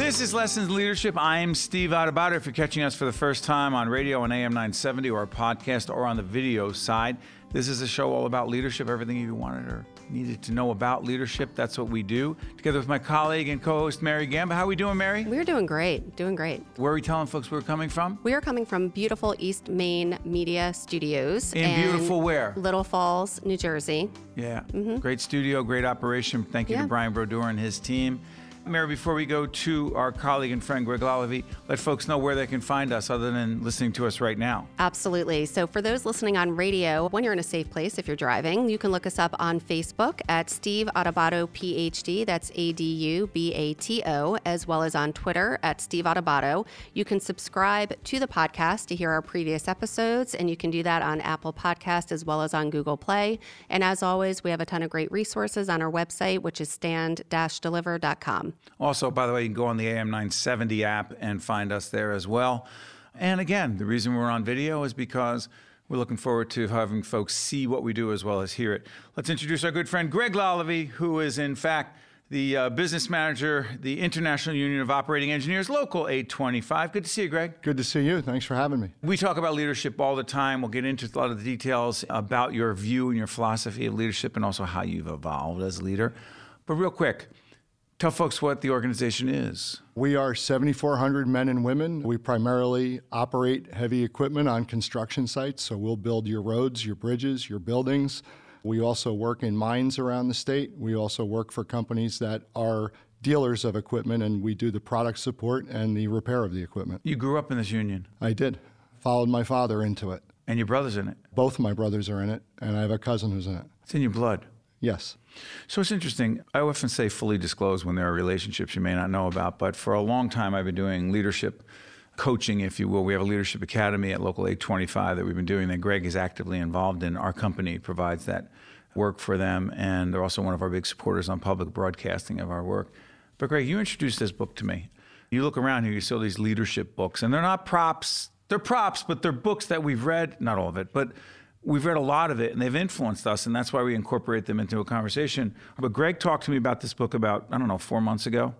This is Lessons in Leadership. I'm Steve Adubato. If you're catching us for the first time on radio on AM 970 or a podcast or on the video side, this is a show all about leadership, everything you wanted or needed to know about leadership. That's what we do. Together with my colleague and co-host Mary Gamba. How are we doing, Mary? We're doing great. Doing great. Where are we telling folks we're coming from? We are coming from beautiful East Main Media Studios. In beautiful where? Little Falls, New Jersey. Yeah. Mm-hmm. Great studio, great operation. Thank you Yeah. to Brian Brodeur and his team. Mary, before we go to our colleague and friend Greg Lalevee, let folks know where they can find us other than listening to us right now. Absolutely. So, for those listening on radio, when you're in a safe place, if you're driving, you can look us up on Facebook at Steve Adubato PhD. That's A D U B A T O, as well as on Twitter at Steve Adubato. You can subscribe to the podcast to hear our previous episodes, and you can do that on Apple Podcast as well as on Google Play. And as always, we have a ton of great resources on our website, which is stand-deliver.com. Also, by the way, you can go on the AM 970 app and find us there as well. And again, the reason we're on video is because we're looking forward to having folks see what we do as well as hear it. Let's introduce our good friend Greg Lalevee, who is in fact the uh, business manager, the International Union of Operating Engineers, Local 825. Good to see you, Greg. Good to see you. Thanks for having me. We talk about leadership all the time. We'll get into a lot of the details about your view and your philosophy of leadership and also how you've evolved as a leader. But real quick, tell folks what the organization is. We are 7,400 men and women. We primarily operate heavy equipment on construction sites, so we'll build your roads, your bridges, your buildings. We also work in mines around the state. We also work for companies that are dealers of equipment, and we do the product support and the repair of the equipment. You grew up in this union, I did. Followed my father into it. and your brother's in it. Both my brothers are in it, and I have a cousin who's in it. It's in your blood. Yes. So it's interesting. I often say fully disclose when there are relationships you may not know about, but for a long time I've been doing leadership coaching, if you will. We have a leadership academy at Local 825 that we've been doing that Greg is actively involved in. Our company provides that work for them, and they're also one of our big supporters on public broadcasting of our work. But Greg, you introduced this book to me. You look around here, you see all these leadership books, and they're not props. They're props, but they're books that we've read, not all of it, but we've read a lot of it, and they've influenced us, and that's why we incorporate them into a conversation. But Greg talked to me about this book about, I don't know, four months ago.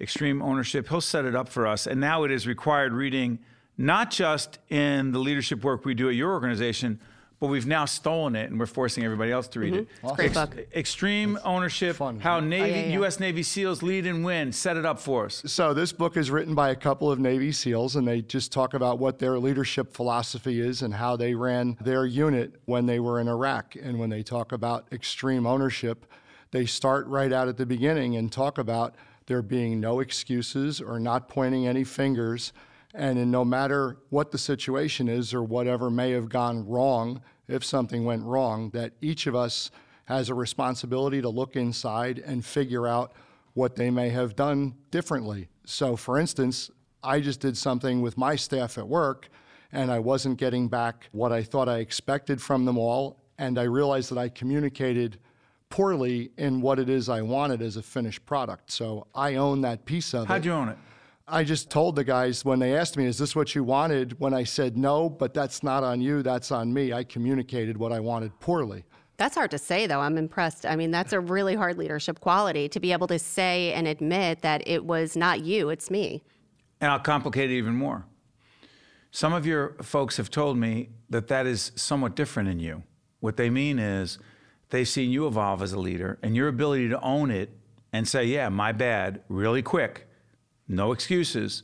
Extreme Ownership. He'll set it up for us, and now it is required reading, not just in the leadership work we do at your organization, but we've now stolen it and we're forcing everybody else to read mm-hmm. it. It's a great book. Extreme Ownership, fun. How oh, Navy, yeah, yeah. U.S. Navy SEALs lead and win. Set it up for us. So this book is written by a couple of Navy SEALs, and they just talk about what their leadership philosophy is and how they ran their unit when they were in Iraq. And when they talk about extreme ownership, they start right out at the beginning and talk about there being no excuses or not pointing any fingers. And in no matter what the situation is or whatever may have gone wrong, if something went wrong, that each of us has a responsibility to look inside and figure out what they may have done differently. So, for instance, I just did something with my staff at work and I wasn't getting back what I thought I expected from them all. And I realized that I communicated poorly in what it is I wanted as a finished product. So I own that piece of it. How'd you own it? I just told the guys when they asked me, Is this what you wanted? When I said no, but that's not on you, that's on me. I communicated what I wanted poorly. That's hard to say, though. I'm impressed. I mean, that's a really hard leadership quality to be able to say and admit that it was not you, it's me. And I'll complicate it even more. Some of your folks have told me that that is somewhat different in you. What they mean is they've seen you evolve as a leader and your ability to own it and say, yeah, my bad, really quick, no excuses,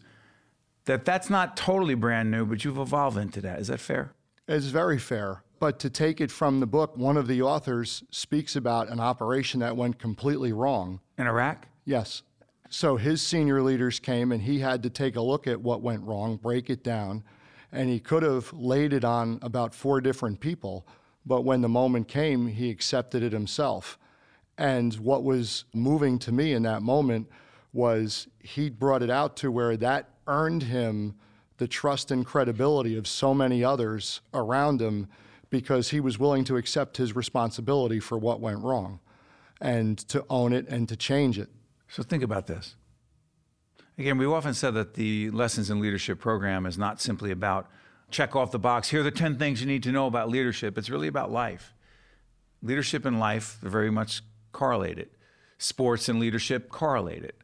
that that's not totally brand new, but you've evolved into that. Is that fair? It's very fair. But to take it from the book, one of the authors speaks about an operation that went completely wrong. In Iraq? Yes. So his senior leaders came and he had to take a look at what went wrong, break it down, and he could have laid it on about four different people. But when the moment came, he accepted it himself. And what was moving to me in that moment was he brought it out to where that earned him the trust and credibility of so many others around him because he was willing to accept his responsibility for what went wrong and to own it and to change it. So think about this. Again, we've often said that the Lessons in Leadership program is not simply about check off the box. Here are the 10 things you need to know about leadership. It's really about life. Leadership and life are very much correlated. Sports and leadership correlated.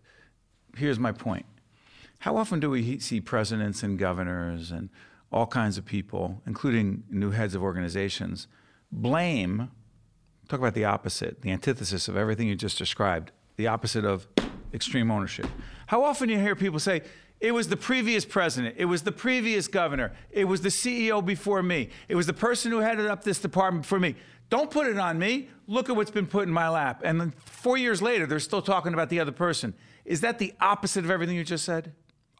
Here's my point. How often do we see presidents and governors and all kinds of people, including new heads of organizations, blame, talk about the opposite, the antithesis of everything you just described, the opposite of extreme ownership. How often do you hear people say, it was the previous president. It was the previous governor. It was the CEO before me. It was the person who headed up this department for me. Don't put it on me. Look at what's been put in my lap. And then four years later, they're still talking about the other person. Is that the opposite of everything you just said?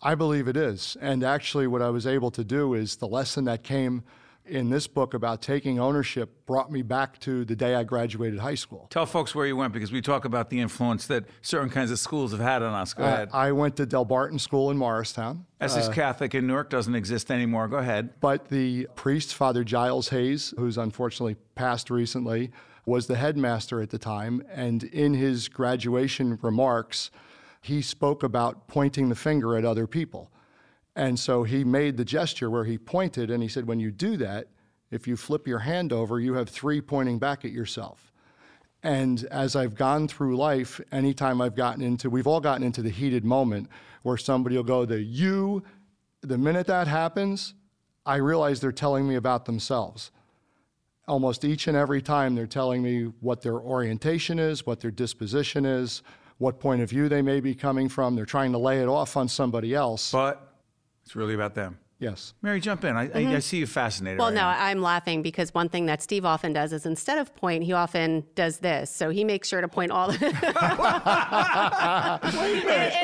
I believe it is. And actually, what I was able to do is the lesson that came in this book about taking ownership brought me back to the day I graduated high school. Tell folks where you went because we talk about the influence that certain kinds of schools have had on us. Go uh, ahead. I went to Delbarton School in Morristown. Essex uh, Catholic in Newark doesn't exist anymore. Go ahead. But the priest, Father Giles Hayes, who's unfortunately passed recently, was the headmaster at the time. And in his graduation remarks, he spoke about pointing the finger at other people. And so he made the gesture where he pointed and he said, When you do that, if you flip your hand over, you have three pointing back at yourself. And as I've gone through life, anytime I've gotten into, we've all gotten into the heated moment where somebody will go, the you, the minute that happens, I realize they're telling me about themselves. Almost each and every time they're telling me what their orientation is, what their disposition is, what point of view they may be coming from. They're trying to lay it off on somebody else. But it's really about them. Yes. Mary, jump in. I, mm-hmm. I, I, see you fascinated. Well, right no, now. I'm laughing because one thing that Steve often does is instead of point, he often does this. So he makes sure to point all. The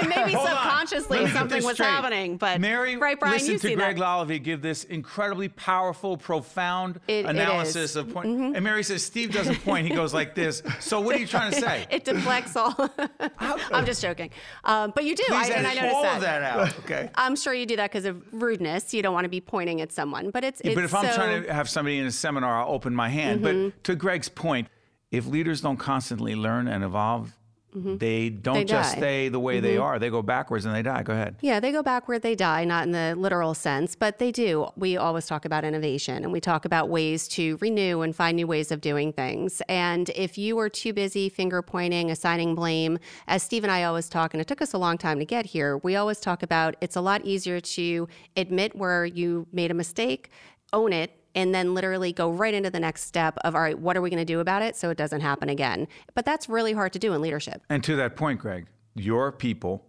and, maybe Hold subconsciously something was straight. happening, but Mary, right, Brian, listen you to see Greg that. Lalevee give this incredibly powerful, profound it, analysis it of point. Mm-hmm. And Mary says Steve doesn't point; he goes like this. So what are you trying to say? it deflects all. I'm just joking, um, but you do. Please I, and I noticed all that. of that out. Okay. I'm sure you do that because of rudeness. So you don't want to be pointing at someone, but it's, yeah, it's but if I'm trying to have somebody in a seminar, I'll open my hand. Mm-hmm. But to Greg's point, if leaders don't constantly learn and evolve, Mm-hmm. They don't they just stay the way mm-hmm. they are. They go backwards and they die. Go ahead. Yeah, they go backward, they die, not in the literal sense, but they do. We always talk about innovation and we talk about ways to renew and find new ways of doing things. And if you are too busy finger pointing, assigning blame, as Steve and I always talk, and it took us a long time to get here, we always talk about it's a lot easier to admit where you made a mistake, own it, and then literally go right into the next step of all right what are we going to do about it so it doesn't happen again? But that's really hard to do in leadership. And to that point greg your people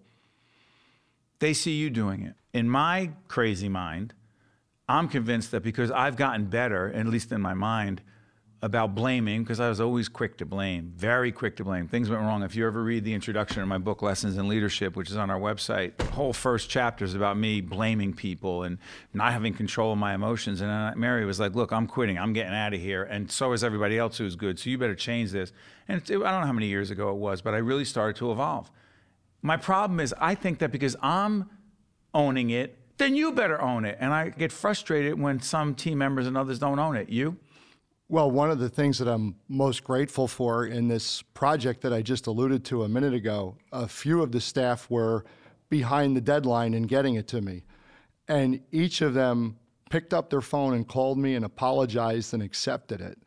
they see you doing it. In my crazy mind i'm convinced that because i've gotten better at least in my mind about blaming because I was always quick to blame, very quick to blame. Things went wrong. If you ever read the introduction of my book, Lessons in Leadership, which is on our website, the whole first chapter is about me blaming people and not having control of my emotions. And Mary was like, Look, I'm quitting. I'm getting out of here. And so is everybody else who's good. So you better change this. And it, I don't know how many years ago it was, but I really started to evolve. My problem is, I think that because I'm owning it, then you better own it. And I get frustrated when some team members and others don't own it. You? Well, one of the things that I'm most grateful for in this project that I just alluded to a minute ago, a few of the staff were behind the deadline in getting it to me. And each of them picked up their phone and called me and apologized and accepted it,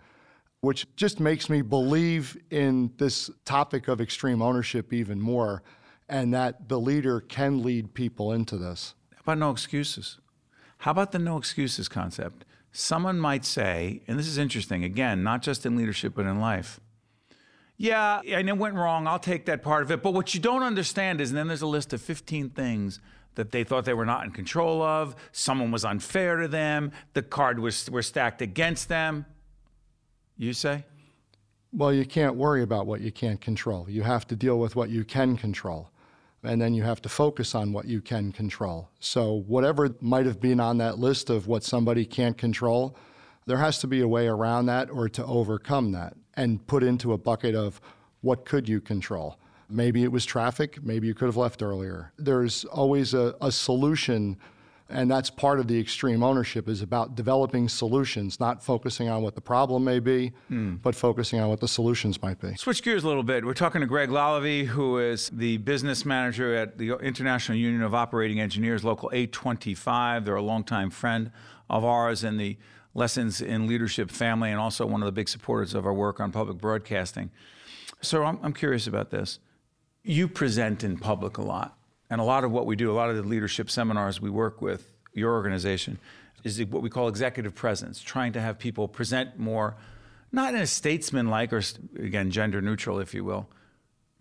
which just makes me believe in this topic of extreme ownership even more and that the leader can lead people into this. How about no excuses? How about the no excuses concept? Someone might say, and this is interesting, again, not just in leadership, but in life. Yeah, and it went wrong. I'll take that part of it. But what you don't understand is, and then there's a list of 15 things that they thought they were not in control of. Someone was unfair to them. The card was were stacked against them. You say? Well, you can't worry about what you can't control. You have to deal with what you can control and then you have to focus on what you can control. So, whatever might have been on that list of what somebody can't control, there has to be a way around that or to overcome that and put into a bucket of what could you control. Maybe it was traffic, maybe you could have left earlier. There's always a, a solution and that's part of the extreme ownership is about developing solutions not focusing on what the problem may be mm. but focusing on what the solutions might be. Switch gears a little bit. We're talking to greg lalevee who is the business manager at the international union of operating engineers local 825 they're a longtime friend of ours in the lessons in leadership family and also one of the big supporters of our work on public broadcasting. So i'm, I'm curious about this. You present in public a lot and a lot of what we do, a lot of the leadership seminars we work with, your organization, is what we call executive presence, trying to have people present more, not in a statesmanlike or, again, gender neutral, if you will,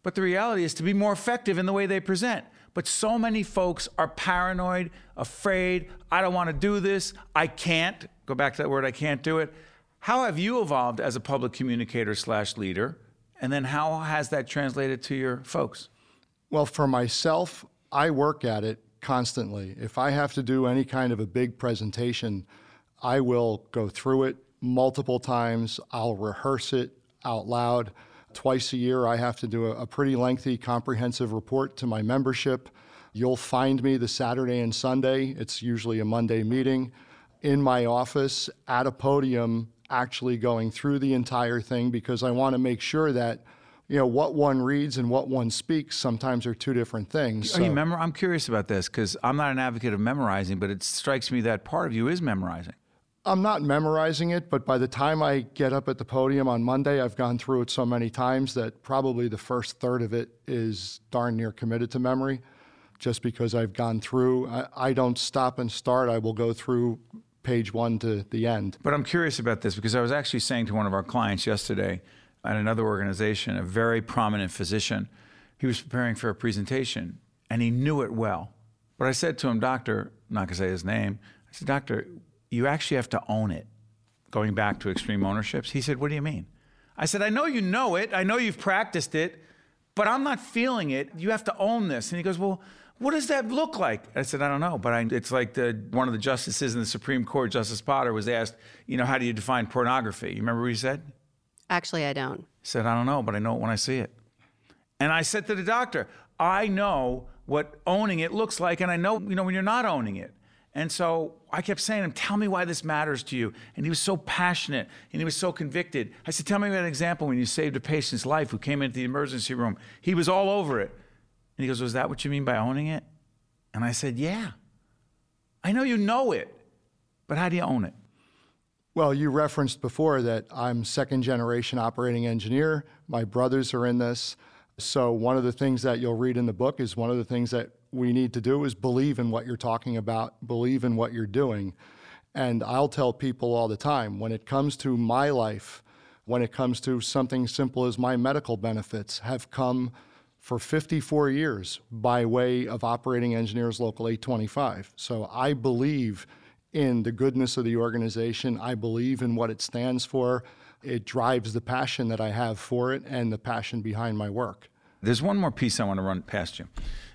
but the reality is to be more effective in the way they present. But so many folks are paranoid, afraid, I don't want to do this, I can't. Go back to that word, I can't do it. How have you evolved as a public communicator slash leader? And then how has that translated to your folks? Well, for myself, I work at it constantly. If I have to do any kind of a big presentation, I will go through it multiple times. I'll rehearse it out loud. Twice a year, I have to do a, a pretty lengthy, comprehensive report to my membership. You'll find me the Saturday and Sunday, it's usually a Monday meeting, in my office at a podium, actually going through the entire thing because I want to make sure that you know what one reads and what one speaks sometimes are two different things. Are you memor- I'm curious about this because I'm not an advocate of memorizing, but it strikes me that part of you is memorizing. I'm not memorizing it, but by the time I get up at the podium on Monday, I've gone through it so many times that probably the first third of it is darn near committed to memory. Just because I've gone through, I, I don't stop and start. I will go through page one to the end. But I'm curious about this because I was actually saying to one of our clients yesterday at another organization, a very prominent physician, he was preparing for a presentation and he knew it well. But I said to him, Doctor, I'm not going to say his name, I said, Doctor, you actually have to own it. Going back to extreme ownerships, he said, What do you mean? I said, I know you know it. I know you've practiced it, but I'm not feeling it. You have to own this. And he goes, Well, what does that look like? I said, I don't know, but I, it's like the one of the justices in the Supreme Court, Justice Potter, was asked, you know, how do you define pornography? You remember what he said? Actually, I don't. He said, I don't know, but I know it when I see it. And I said to the doctor, I know what owning it looks like, and I know, you know, when you're not owning it. And so I kept saying to him, Tell me why this matters to you. And he was so passionate and he was so convicted. I said, Tell me an example when you saved a patient's life who came into the emergency room. He was all over it. And he goes, Was that what you mean by owning it? And I said, Yeah. I know you know it, but how do you own it? Well, you referenced before that I'm second generation operating engineer. My brothers are in this. So, one of the things that you'll read in the book is one of the things that we need to do is believe in what you're talking about, believe in what you're doing. And I'll tell people all the time when it comes to my life, when it comes to something simple as my medical benefits, have come for 54 years by way of Operating Engineers Local 825. So I believe in the goodness of the organization, I believe in what it stands for. It drives the passion that I have for it and the passion behind my work. There's one more piece I want to run past you.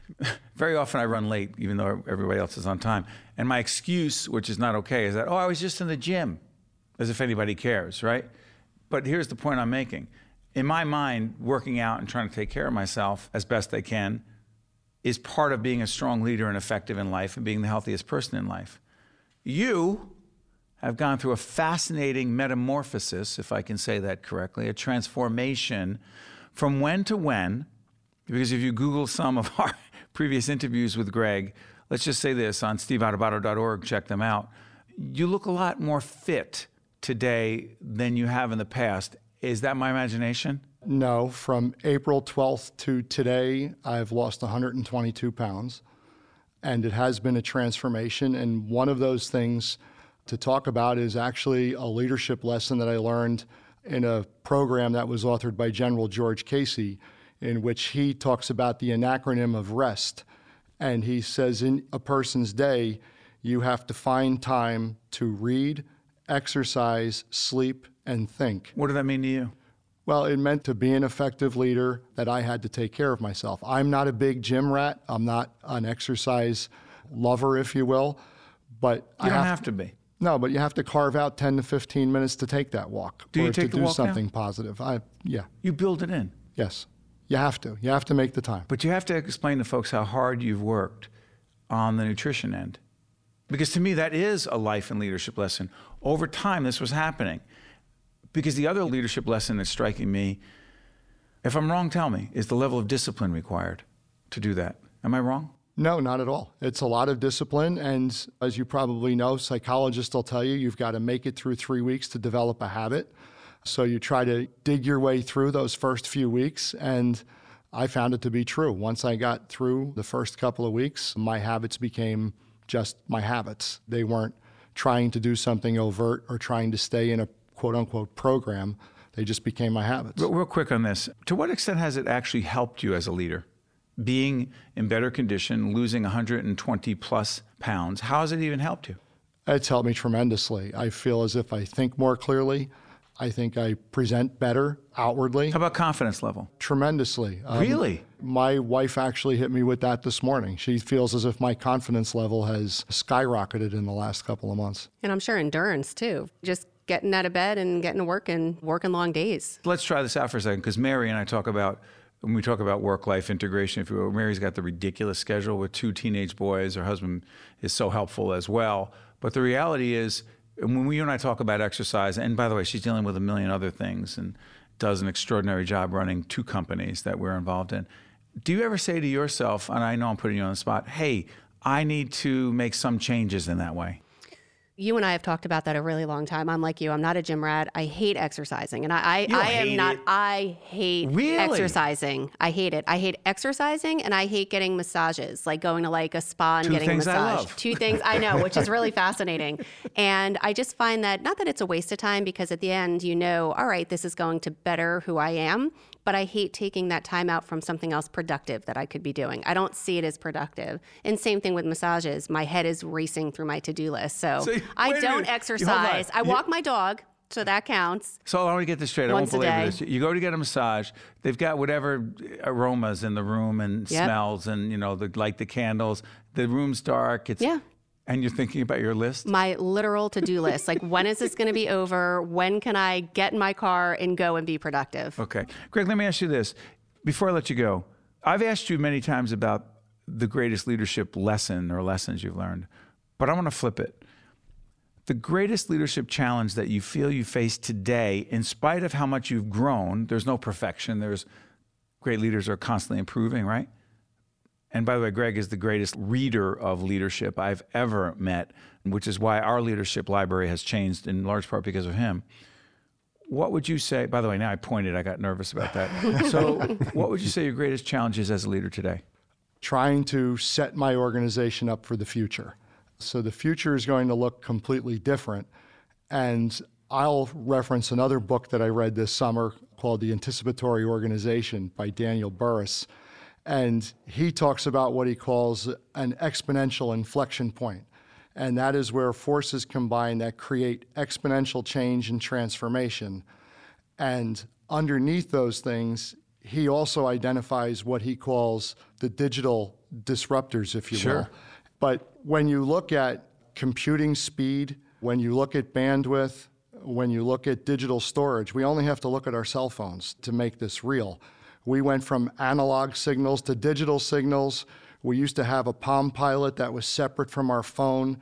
very often I run late, even though everybody else is on time. And my excuse, which is not okay, is that, oh, I was just in the gym, as if anybody cares, right? But here's the point I'm making. In my mind, working out and trying to take care of myself as best I can is part of being a strong leader and effective in life and being the healthiest person in life. You have gone through a fascinating metamorphosis, if I can say that correctly, a transformation from when to when. Because if you Google some of our previous interviews with Greg, let's just say this on steveadubato.org, check them out. You look a lot more fit today than you have in the past. Is that my imagination? No. From April 12th to today, I've lost 122 pounds. And it has been a transformation. And one of those things to talk about is actually a leadership lesson that I learned in a program that was authored by General George Casey in which he talks about the anacronym of REST. And he says in a person's day, you have to find time to read, exercise, sleep, and think. What does that mean to you? Well, it meant to be an effective leader that I had to take care of myself. I'm not a big gym rat. I'm not an exercise lover, if you will. But you I don't have, have to be. No, but you have to carve out 10 to 15 minutes to take that walk. Do or to do walk now? something positive. I yeah. You build it in. Yes. You have to. You have to make the time. But you have to explain to folks how hard you've worked on the nutrition end. Because to me, that is a life and leadership lesson. Over time, this was happening. Because the other leadership lesson that's striking me, if I'm wrong, tell me, is the level of discipline required to do that. Am I wrong? No, not at all. It's a lot of discipline. And as you probably know, psychologists will tell you you've got to make it through three weeks to develop a habit. So you try to dig your way through those first few weeks. And I found it to be true. Once I got through the first couple of weeks, my habits became just my habits. They weren't trying to do something overt or trying to stay in a quote unquote program. They just became my habits. But real quick on this, to what extent has it actually helped you as a leader? Being in better condition, losing 120 plus pounds, how has it even helped you? It's helped me tremendously. I feel as if I think more clearly. I think I present better outwardly. How about confidence level? Tremendously. Um, really? My wife actually hit me with that this morning. She feels as if my confidence level has skyrocketed in the last couple of months. And I'm sure endurance too. Just getting out of bed and getting to work and working long days. Let's try this out for a second because Mary and I talk about when we talk about work life integration, if you will, Mary's got the ridiculous schedule with two teenage boys. Her husband is so helpful as well. But the reality is, when you and I talk about exercise, and by the way, she's dealing with a million other things and does an extraordinary job running two companies that we're involved in. Do you ever say to yourself, and I know I'm putting you on the spot, hey, I need to make some changes in that way? You and I have talked about that a really long time. I'm like you. I'm not a gym rat. I hate exercising, and I I, I am not. It. I hate really? exercising. I hate it. I hate exercising, and I hate getting massages, like going to like a spa and Two getting a things I massage. love. Two things I know, which is really fascinating. And I just find that not that it's a waste of time because at the end you know, all right, this is going to better who I am. But I hate taking that time out from something else productive that I could be doing. I don't see it as productive. And same thing with massages. My head is racing through my to-do list. So, So, I don't minute. Hold on. exercise. I You- walk my dog, so that counts. So I want to get this straight. Once I won't belabor day. this. You go to get a massage. They've got whatever aromas in the room and Yep. smells, and you know, the, like the candles. The room's dark. It's Yeah. And you're thinking about your list. My literal to-do list. Like when is this going to be over? When can I get in my car and go and be productive? Okay, Greg. Let me ask you this before I let you go. I've asked you many times about the greatest leadership lesson or lessons you've learned, but I want to flip it. The greatest leadership challenge that you feel you face today, in spite of how much you've grown, there's no perfection. There's great leaders are constantly improving, right? And by the way, Greg is the greatest reader of leadership I've ever met, which is why our leadership library has changed in large part because of him. What would you say? By the way, now I pointed, I got nervous about that. So, what would you say your greatest challenge is as a leader today? Trying to set my organization up for the future. So the future is going to look completely different. And I'll reference another book that I read this summer called The Anticipatory Organization by Daniel Burrus. And he talks about what he calls an exponential inflection point. And that is where forces combine that create exponential change and transformation. And underneath those things, he also identifies what he calls the digital disruptors, if you Sure. will. But when you look at computing speed, when you look at bandwidth, when you look at digital storage, we only have to look at our cell phones to make this real. We went from analog signals to digital signals. We used to have a Palm Pilot that was separate from our phone.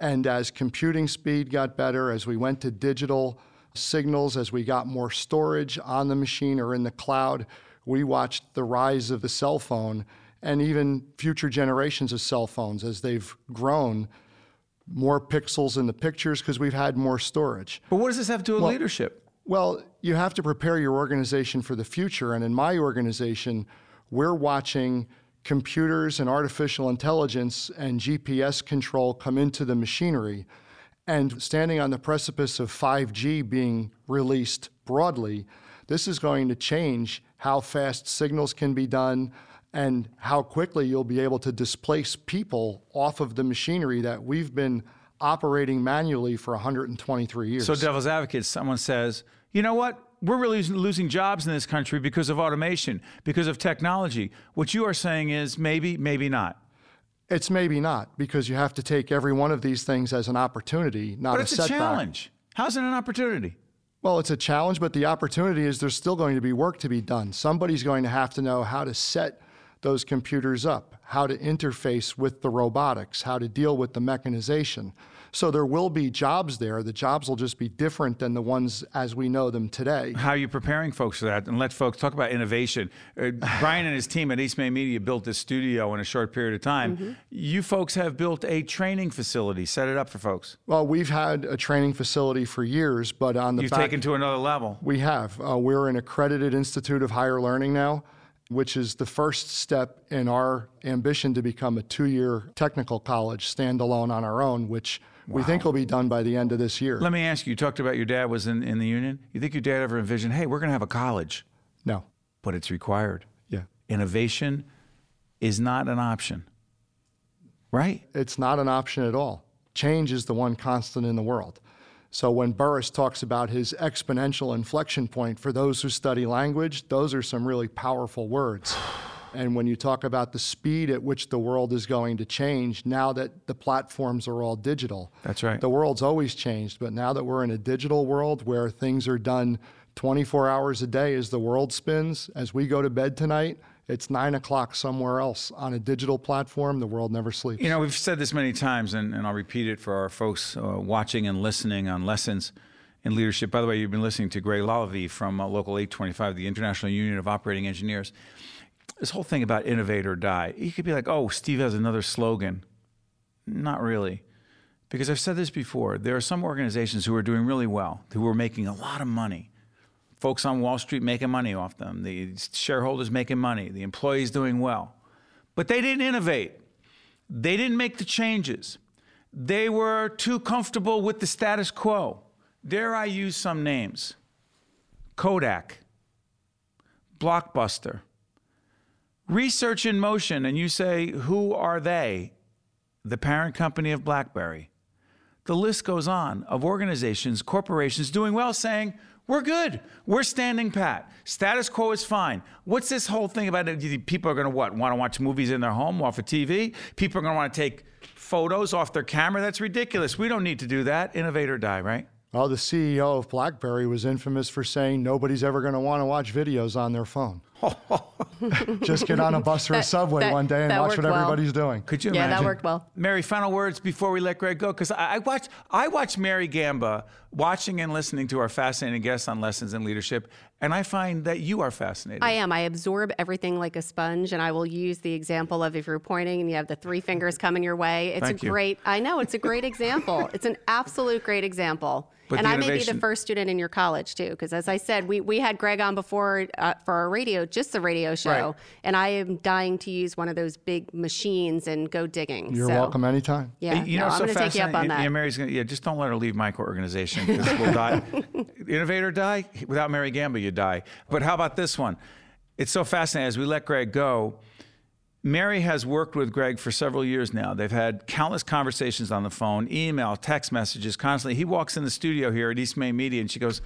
And as computing speed got better, as we went to digital signals, as we got more storage on the machine or in the cloud, we watched the rise of the cell phone and even future generations of cell phones as they've grown more pixels in the pictures because we've had more storage. But what does this have to do with leadership? Well, you have to prepare your organization for the future. And in my organization, we're watching computers and artificial intelligence and GPS control come into the machinery. And standing on the precipice of 5G being released broadly, this is going to change how fast signals can be done and how quickly you'll be able to displace people off of the machinery that we've been operating manually for 123 years. So, devil's advocate, someone says, you know what? We're really losing jobs in this country because of automation, because of technology. What you are saying is maybe, maybe not. It's maybe not because you have to take every one of these things as an opportunity, not But a it's a setback. challenge. How's it an opportunity? Well, it's a challenge, but the opportunity is there's still going to be work to be done. Somebody's going to have to know how to set those computers up, how to interface with the robotics, how to deal with the mechanization. So there will be jobs there. The jobs will just be different than the ones as we know them today. How are you preparing folks for that? And let folks talk about innovation. Uh, Brian and his team at East Main Media built this studio in a short period of time. You folks have built a training facility. Set it up for folks. Well, we've had a training facility for years, but on the You've back, taken to another level. We have. Uh, we're an accredited institute of higher learning now, which is the first step in our ambition to become a two year technical college standalone on our own, which we think will be done by the end of this year. Let me ask you, you talked about your dad was in, in the union. You think your dad ever envisioned, hey, we're going to have a college, no. but it's required? Yeah. Innovation is not an option, right? It's not an option at all. Change is the one constant in the world. So when Burrus talks about his exponential inflection point, for those who study language, those are some really powerful words. And when you talk about the speed at which the world is going to change, now that the platforms are all digital, That's right. the world's always changed. But now that we're in a digital world where things are done 24 hours a day as the world spins, as we go to bed tonight, it's nine o'clock somewhere else on a digital platform. The world never sleeps. You know, we've said this many times, and, and I'll repeat it for our folks uh, watching and listening on lessons in leadership. By the way, you've been listening to Greg Lalevee from uh, Local 825, the International Union of Operating Engineers. This whole thing about innovate or die, you could be like, oh, Steve has another slogan. Not really. Because I've said this before. There are some organizations who are doing really well, who are making a lot of money. Folks on Wall Street making money off them, the shareholders making money, the employees doing well. But they didn't innovate. They didn't make the changes. They were too comfortable with the status quo. Dare I use some names? Kodak, Blockbuster, Research in Motion, and you say, who are they? The parent company of BlackBerry. The list goes on of organizations, corporations doing well, saying, we're good. We're standing pat. Status quo is fine. What's this whole thing about it? People are going to what? Want to watch movies in their home off a TV? People are going to want to take photos off their camera? That's ridiculous. We don't need to do that. Innovate or die, right? Well, the CEO of BlackBerry was infamous for saying nobody's ever going to want to watch videos on their phone. Just get on a bus or a subway that- one day and watch what well. everybody's doing. Could you Yeah, that worked well. Mary, final words before we let Greg go, because I, I watched I watched Mary Gamba watching and listening to our fascinating guests on lessons in leadership, and I find that you are fascinating. I am. I absorb everything like a sponge, and I will use the example of if you're pointing and you have the three fingers coming your way. It's Thank a you. great. I know it's a great example. It's an absolute great example. But and the I may be the first student in your college too, because as I said, we, we had Greg on before uh, for our radio, just the radio show, Right. and I am dying to use one of those big machines and go digging. You're so, welcome anytime. Yeah, You no, know, I'm so going to take you up on that. Yeah, Mary's gonna, yeah, just don't let her leave my organization because we'll die. Innovator die without Mary Gamba, you die. But how about this one? It's so fascinating. As we let Greg go, Mary has worked with Greg for several years now. They've had countless conversations on the phone, email, text messages, constantly. He walks in the studio here at East Main Media, and she goes,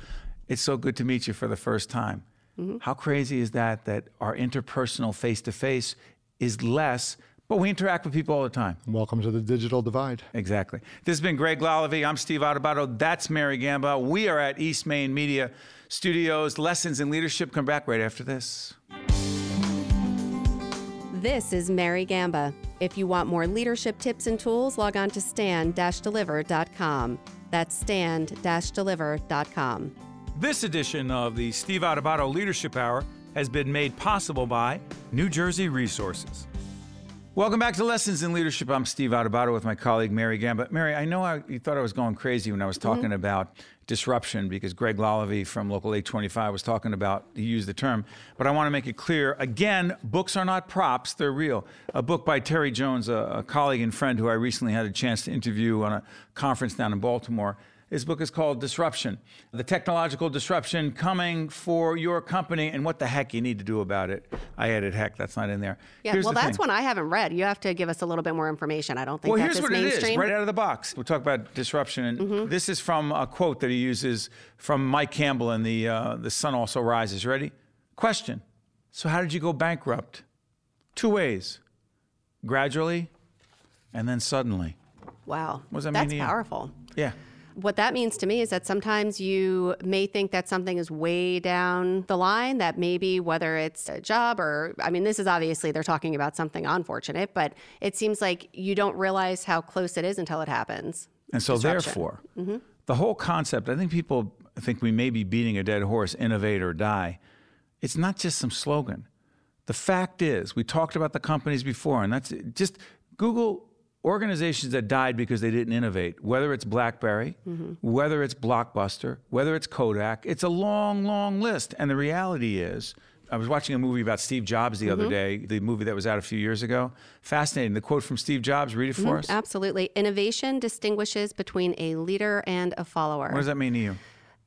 "It's so good to meet you for the first time." Mm-hmm. How crazy is that? That our interpersonal, face to face, is less, but we interact with people all the time. Welcome to the digital divide. Exactly. This has been Greg Lalevee. I'm Steve Adubato. That's Mary Gamba. We are at East Main Media Studios. Lessons in Leadership come back right after this. This is Mary Gamba. If you want more leadership tips and tools, log on to stand-deliver.com. That's stand-deliver.com. This edition of the Steve Adubato Leadership Hour has been made possible by New Jersey Resources. Welcome back to Lessons in Leadership. I'm Steve Adubato with my colleague Mary Gamba. Mary, I know I, you thought I was going crazy when I was mm-hmm. talking about disruption because Greg Lalevee from Local 825 was talking about, he used the term, but I want to make it clear again, books are not props, they're real. A book by Terry Jones, a, a colleague and friend who I recently had a chance to interview on a conference down in Baltimore. His book is called Disruption The Technological Disruption Coming for Your Company and What the Heck You Need to Do About It. I added heck, that's not in there. Yeah, Here's well, the that's thing. one I haven't read. You have to give us a little bit more information. I don't think Well, that's here's what it mainstream. is, right out of the box. We'll talk about disruption, and Mm-hmm. this is from a quote that he uses from Mike Campbell in the uh, "The Sun Also Rises." Ready? Question: So, how did you go bankrupt? Two ways: gradually, and then suddenly. Wow, What does that that's mean you? powerful. Yeah. What that means to me is that sometimes you may think that something is way down the line, that maybe whether it's a job or, I mean, this is obviously they're talking about something unfortunate, but it seems like you don't realize how close it is until it happens. And so, therefore, Mm-hmm. the whole concept, I think people think we may be beating a dead horse, innovate or die. It's not just some slogan. The fact is, we talked about the companies before, and that's just Google organizations that died because they didn't innovate, whether it's BlackBerry, Mm-hmm. whether it's Blockbuster, whether it's Kodak. It's a long, long list. And the reality is, I was watching a movie about Steve Jobs the Mm-hmm. other day, the movie that was out a few years ago. Fascinating. The quote from Steve Jobs, read it for us. Absolutely. Innovation distinguishes between a leader and a follower. What does that mean to you?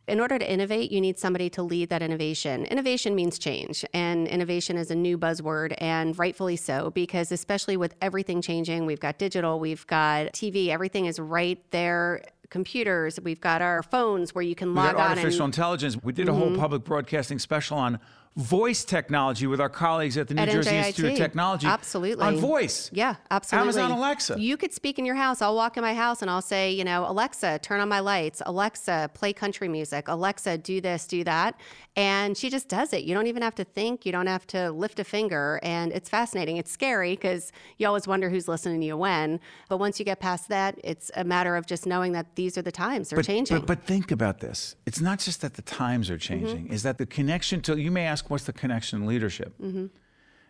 In order to innovate, you need somebody to lead that innovation. Innovation means change, and innovation is a new buzzword, and rightfully so, because especially with everything changing, we've got digital, we've got TV, everything is right there. Computers, we've got our phones where you can We log got on artificial and intelligence. We did a whole mm-hmm. public broadcasting special on voice technology with our colleagues at the New At Jersey NJIT. Institute of Technology. Absolutely. On voice. Yeah, absolutely. Amazon Alexa. You could speak in your house. I'll walk in my house and I'll say, you know, Alexa, turn on my lights. Alexa, play country music. Alexa, do this, do that. And she just does it. You don't even have to think. You don't have to lift a finger. And it's fascinating. It's scary because you always wonder who's listening to you when. But once you get past that, it's a matter of just knowing that these are the times. They're But, changing. but, but think about this. It's not just that the times are changing, Mm-hmm. is that the connection to, you may ask, what's the connection in leadership? Mm-hmm.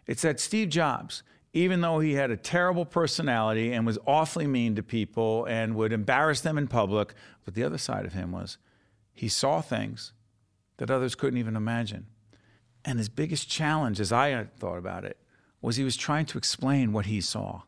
It's that Steve Jobs, even though he had a terrible personality and was awfully mean to people and would embarrass them in public, but the other side of him was he saw things that others couldn't even imagine. And his biggest challenge, as I thought about it, was he was trying to explain what he saw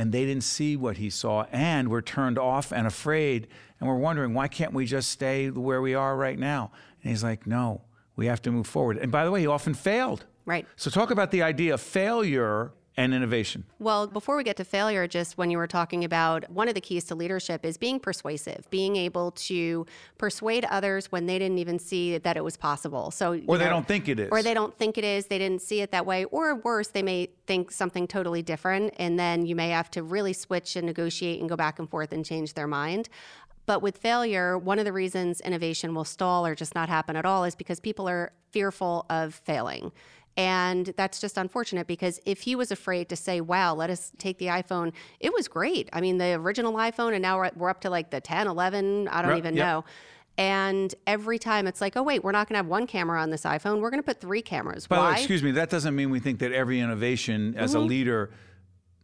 and they didn't see what he saw and were turned off and afraid and we're wondering why can't we just stay where we are right now and he's like no we have to move forward and by the way he often failed Right. so talk about the idea of failure and innovation Well, before we get to failure, just when you were talking about one of the keys to leadership is being persuasive, being able to persuade others when they didn't even see that it was possible. So, or they know, don't think it is or they don't think it is, they didn't see it that way, or worse, they may think something totally different, and then you may have to really switch and negotiate and go back and forth and change their mind. But with failure, one of the reasons innovation will stall or just not happen at all is because people are fearful of failing. And that's just unfortunate because if he was afraid to say, wow, let us take the iPhone, it was great. I mean, the original iPhone, and now we're, we're up to like the 10, 11, I don't Right, even yep. know. And every time it's like, oh, wait, we're not going to have one camera on this iPhone. We're going to put three cameras. by Why? Mm-hmm. way excuse me that doesn't mean we think that every innovation as a leader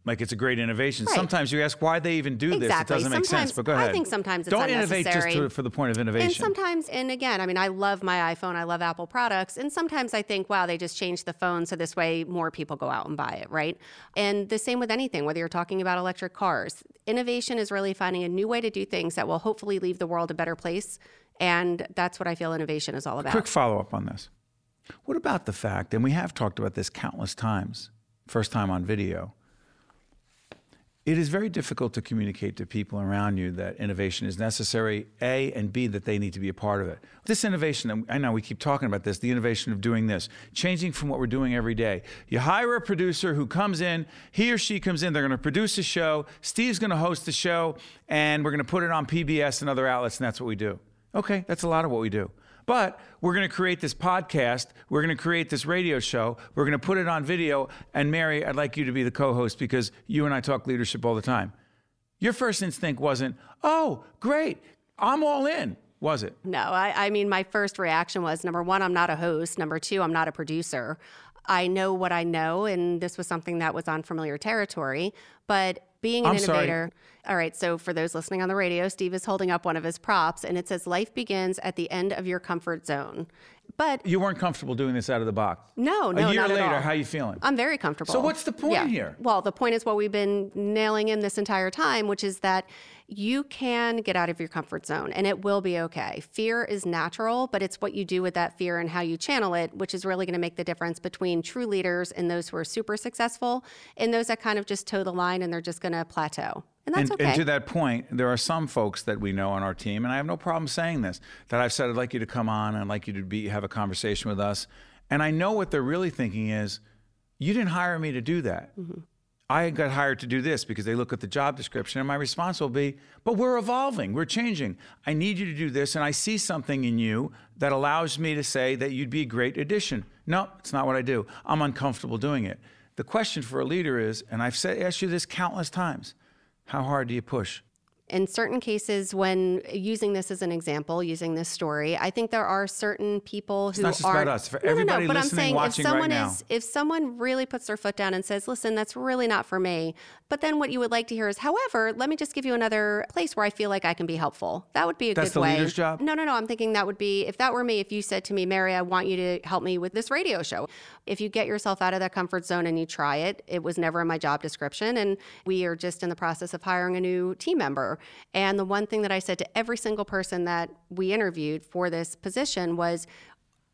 like it's a great innovation. Right. Sometimes you ask why they even do this. It doesn't make sense. But go ahead. I think sometimes it's don't innovate just unnecessary. to, for the point of innovation. And sometimes, and again, I mean, I love my iPhone. I love Apple products. And sometimes I think, wow, they just changed the phone so this way more people go out and buy it, right? And the same with anything, whether you're talking about electric cars. Innovation is really finding a new way to do things that will hopefully leave the world a better place. And that's what I feel innovation is all about. Quick follow up on this. What about the fact, and we have talked about this countless times, first time on video, it is very difficult to communicate to people around you that innovation is necessary, A, and B, that they need to be a part of it. This innovation, I know we keep talking about this, the innovation of doing this, changing from what we're doing every day. You hire a producer who comes in, he or she comes in, they're going to produce a show, Steve's going to host the show, and we're going to put it on PBS and other outlets, and that's what we do. Okay, that's a lot of what we do. But we're going to create this podcast. We're going to create this radio show. We're going to put it on video. And Mary, I'd like you to be the co host because you and I talk leadership all the time. Your first instinct wasn't, oh, great, I'm all in, was it? No, I, I mean, my first reaction was number one, I'm not a host. Number two, I'm not a producer. I know what I know, and this was something that was on familiar territory. But being an I'm sorry. innovator, all right, so for those listening on the radio, Steve is holding up one of his props, and it says, Life begins at the end of your comfort zone. But You weren't comfortable doing this out of the box. no, no, a year not later, at all. how you feeling? I'm very comfortable. So what's the point yeah. here? Well, the point is what we've been nailing in this entire time, which is that you can get out of your comfort zone and it will be okay. Fear is natural, but it's what you do with that fear and how you channel it, which is really going to make the difference between true leaders and those who are super successful and those that kind of just toe the line and they're just going to plateau. And that's and, okay. and to that point, there are some folks that we know on our team, and I have no problem saying this, that I've said I'd like you to come on and I'd like you to be have a conversation with us. And I know what they're really thinking is, you didn't hire me to do that. Mm-hmm. I got hired to do this because they look at the job description, and my response will be, but we're evolving, we're changing. I need you to do this, and I see something in you that allows me to say that you'd be a great addition. No, it's not what I do. I'm uncomfortable doing it. The question for a leader is, and I've said, asked you this countless times, how hard do you push? In certain cases when using this as an example using this story i think there are certain people who not just are about us. For no, everybody no, no, but i'm saying if right someone now. is if someone really puts their foot down and says listen that's really not for me but then what you would like to hear is however let me just give you another place where i feel like i can be helpful that would be a That's good the way leader's job? no no no i'm thinking that would be if that were me if you said to me mary i want you to help me with this radio show if you get yourself out of that comfort zone and you try it it was never in my job description and we are just in the process of hiring a new team member and the one thing that i said to every single person that we interviewed for this position was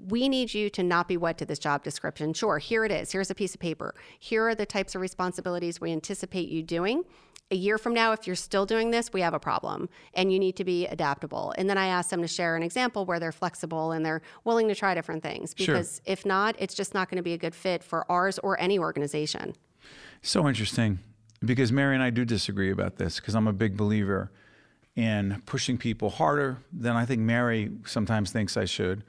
we need you to not be wed to this job description. Sure, here it is. Here's a piece of paper. Here are the types of responsibilities we anticipate you doing. A year from now, if you're still doing this, we have a problem and you need to be adaptable. And then I asked them to share an example where they're flexible and they're willing to try different things Sure. because if not, it's just not going to be a good fit for ours or any organization. So interesting because Mary and I do disagree about this because I'm a big believer in pushing people harder than I think Mary sometimes thinks I should.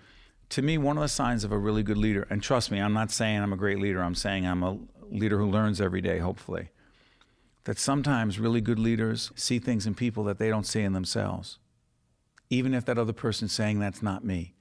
To me, one of the signs of a really good leader, and trust me, I'm not saying I'm a great leader, I'm saying I'm a leader who learns every day, hopefully, that sometimes really good leaders see things in people that they don't see in themselves, even if that other person's saying that's not me.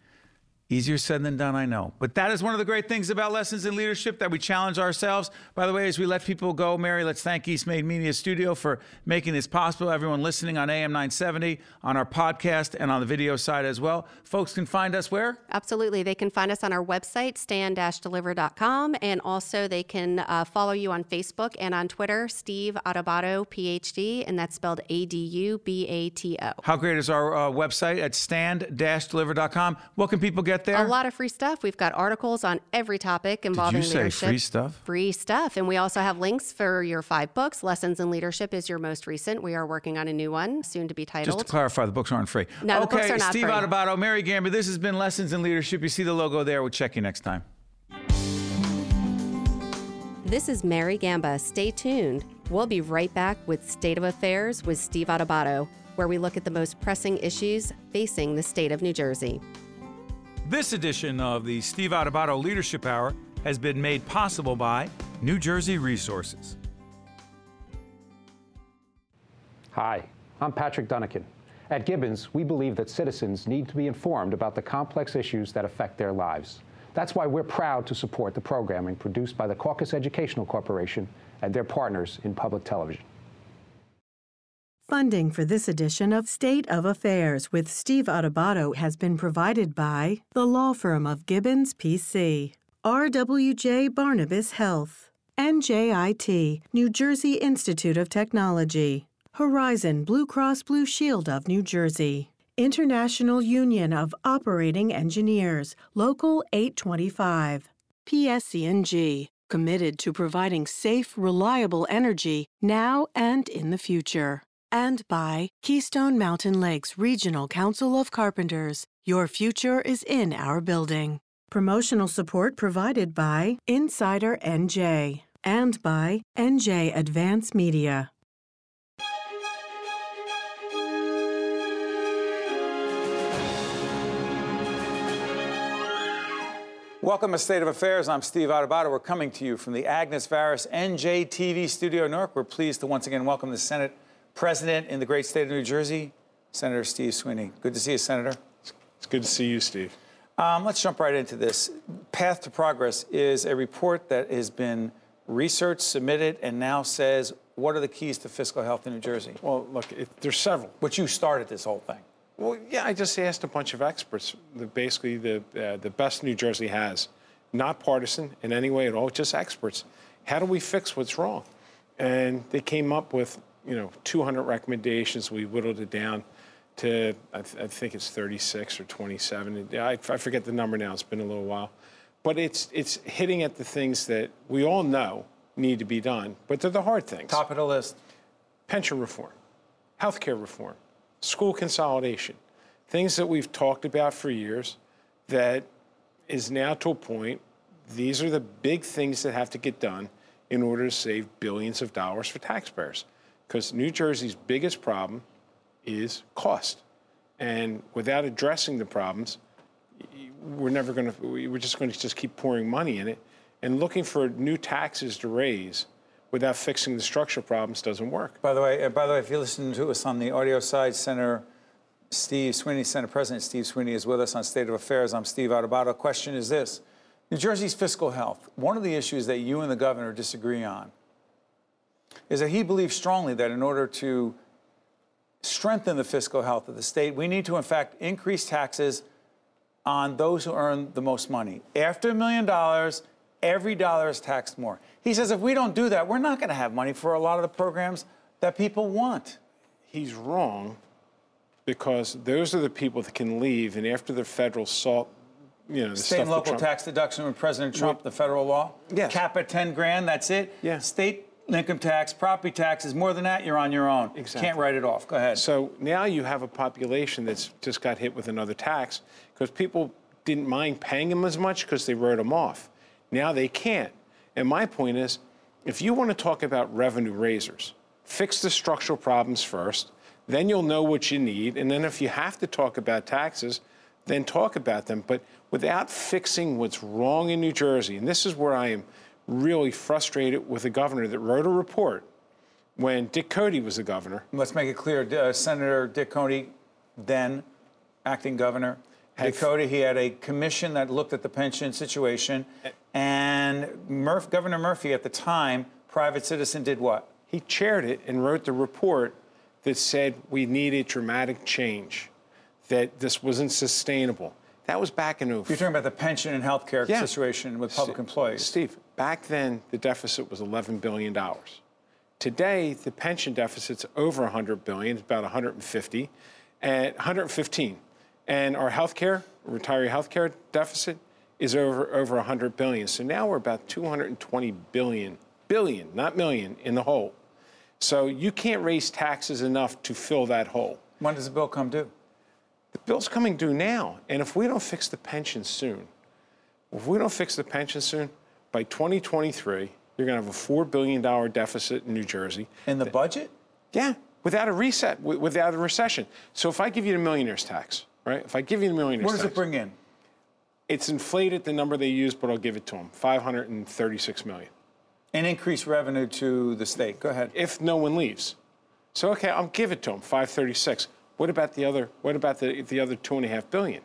Easier said than done, I know. But that is one of the great things about lessons in leadership that we challenge ourselves. By the way, as we let people go, Mary, let's thank East Main Media Studio for making this possible. Everyone listening on AM 970, on our podcast, and on the video side as well. Folks can find us where? Absolutely. They can find us on our website, stand-deliver.com, and also they can uh, follow you on Facebook and on Twitter, Steve Adubato, PhD, and that's spelled A-D-U-B-A-T-O. How great is our uh, website at stand-deliver.com? What can people get there? A lot of free stuff. We've got articles on every topic involving say leadership. free stuff? Free stuff. And we also have links for your five books. Lessons in Leadership is your most recent. We are working on a new one, soon to be titled. Just to clarify, the books aren't free. No, the okay, books are not Steve free. Adubato, Mary Gamba, this has been Lessons in Leadership. You see the logo there. We'll check you next time. This is Mary Gamba. Stay tuned. We'll be right back with State of Affairs with Steve Adubato, where we look at the most pressing issues facing the state of New Jersey. This edition of the Steve Adubato Leadership Hour has been made possible by New Jersey Resources. Hi, I'm Patrick Dunican. At Gibbons, we believe that citizens need to be informed about the complex issues that affect their lives. That's why we're proud to support the programming produced by the Caucus Educational Corporation and their partners in public television. Funding for this edition of State of Affairs with Steve Adubato has been provided by the law firm of Gibbons PC, RWJ Barnabas Health, NJIT, New Jersey Institute of Technology, Horizon Blue Cross Blue Shield of New Jersey, International Union of Operating Engineers, Local 825, PSE&G, committed to providing safe, reliable energy now and in the future. And by Keystone Mountain Lakes Regional Council of Carpenters. Your future is in our building. Promotional support provided by Insider NJ and by NJ Advance Media. Welcome to State of Affairs. I'm Steve Adubato. We're coming to you from the Agnes Varis NJ TV studio in Newark. We're pleased to once again welcome the Senate President in the great state of New Jersey, Senator Steve Sweeney. Good to see you, Senator. It's good to see you, Steve. Um, let's jump right into this. Path to Progress is a report that has been researched, submitted, and now says what are the keys to fiscal health in New Jersey? Well, look, it, there's several. But you started this whole thing. Well, yeah, I just asked a bunch of experts, the, basically the uh, the best New Jersey has, not partisan in any way at all, just experts. How do we fix what's wrong? And they came up with, you know, 200 recommendations. We whittled it down to, I, th- I think it's 36 or 27. I, I forget the number now. It's been a little while, but it's it's hitting at the things that we all know need to be done, but they're the hard things. Top of the list. pension reform, healthcare reform, school consolidation, things that we've talked about for years that is now to a point, these are the big things that have to get done in order to save billions of dollars for taxpayers. Because New Jersey's biggest problem is cost. And without addressing the problems, we're never going to, we're just going to just keep pouring money in it and looking for new taxes to raise without fixing the structural problems doesn't work. By the way, by the way, if you listen to us on the audio side, Senator Steve Sweeney, Senate President Steve Sweeney is with us on State of Affairs. I'm Steve Adubato. Question is this: New Jersey's fiscal health. One of the issues that you and the governor disagree on is that he believes strongly that in order to strengthen the fiscal health of the state, we need to, in fact, increase taxes on those who earn the most money. After a million dollars, every dollar is taxed more. He says if we don't do that, we're not going to have money for a lot of the programs that people want. He's wrong because those are the people that can leave, and after the federal salt, you know, the State and local Trump- tax deduction with President Trump, the federal law. Yes. Cap at 10 grand, that's it. Yeah. State income tax, property taxes, more than that, you're on your own. Exactly. Can't write it off. Go ahead. So now you have a population that's just got hit with another tax because people didn't mind paying them as much because they wrote them off. Now they can't. And my point is, if you want to talk about revenue raisers, fix the structural problems first, then you'll know what you need. And then if you have to talk about taxes, then talk about them. But without fixing what's wrong in New Jersey, and this is where I am really frustrated with the governor that wrote a report when Dick Codey was the governor. Let's make it clear. Uh, Senator Dick Codey, then acting governor, Dick Codey, he had a commission that looked at the pension situation. And Murph, Governor Murphy at the time, private citizen, did what? He chaired it and wrote the report that said we needed dramatic change, that this wasn't sustainable. That was back in 04. You're talking about the pension and health care Yeah. situation with public employees. Steve, back then the deficit was $11 billion. Today, the pension deficit's over 100 billion, it's about 150, and 115. And our healthcare, retiree healthcare deficit is over over 100 billion. So now we're about 220 billion, billion, not million, in the hole. So you can't raise taxes enough to fill that hole. When does the bill come due? The bill's coming due now, and if we don't fix the pension soon, if we don't fix the pension soon, by 2023, you're going to have a $4 billion deficit in New Jersey. In the budget? Yeah, without a reset, without a recession. So if I give you the millionaire's tax, right? If I give you the millionaire's tax. What does tax, it bring in? it's inflated the number they use, but I'll give it to them 536 million. An increase revenue to the state. Go ahead. if no one leaves. So okay, I'll give it to them, 536. What about the other? What about the the other two and a half billion?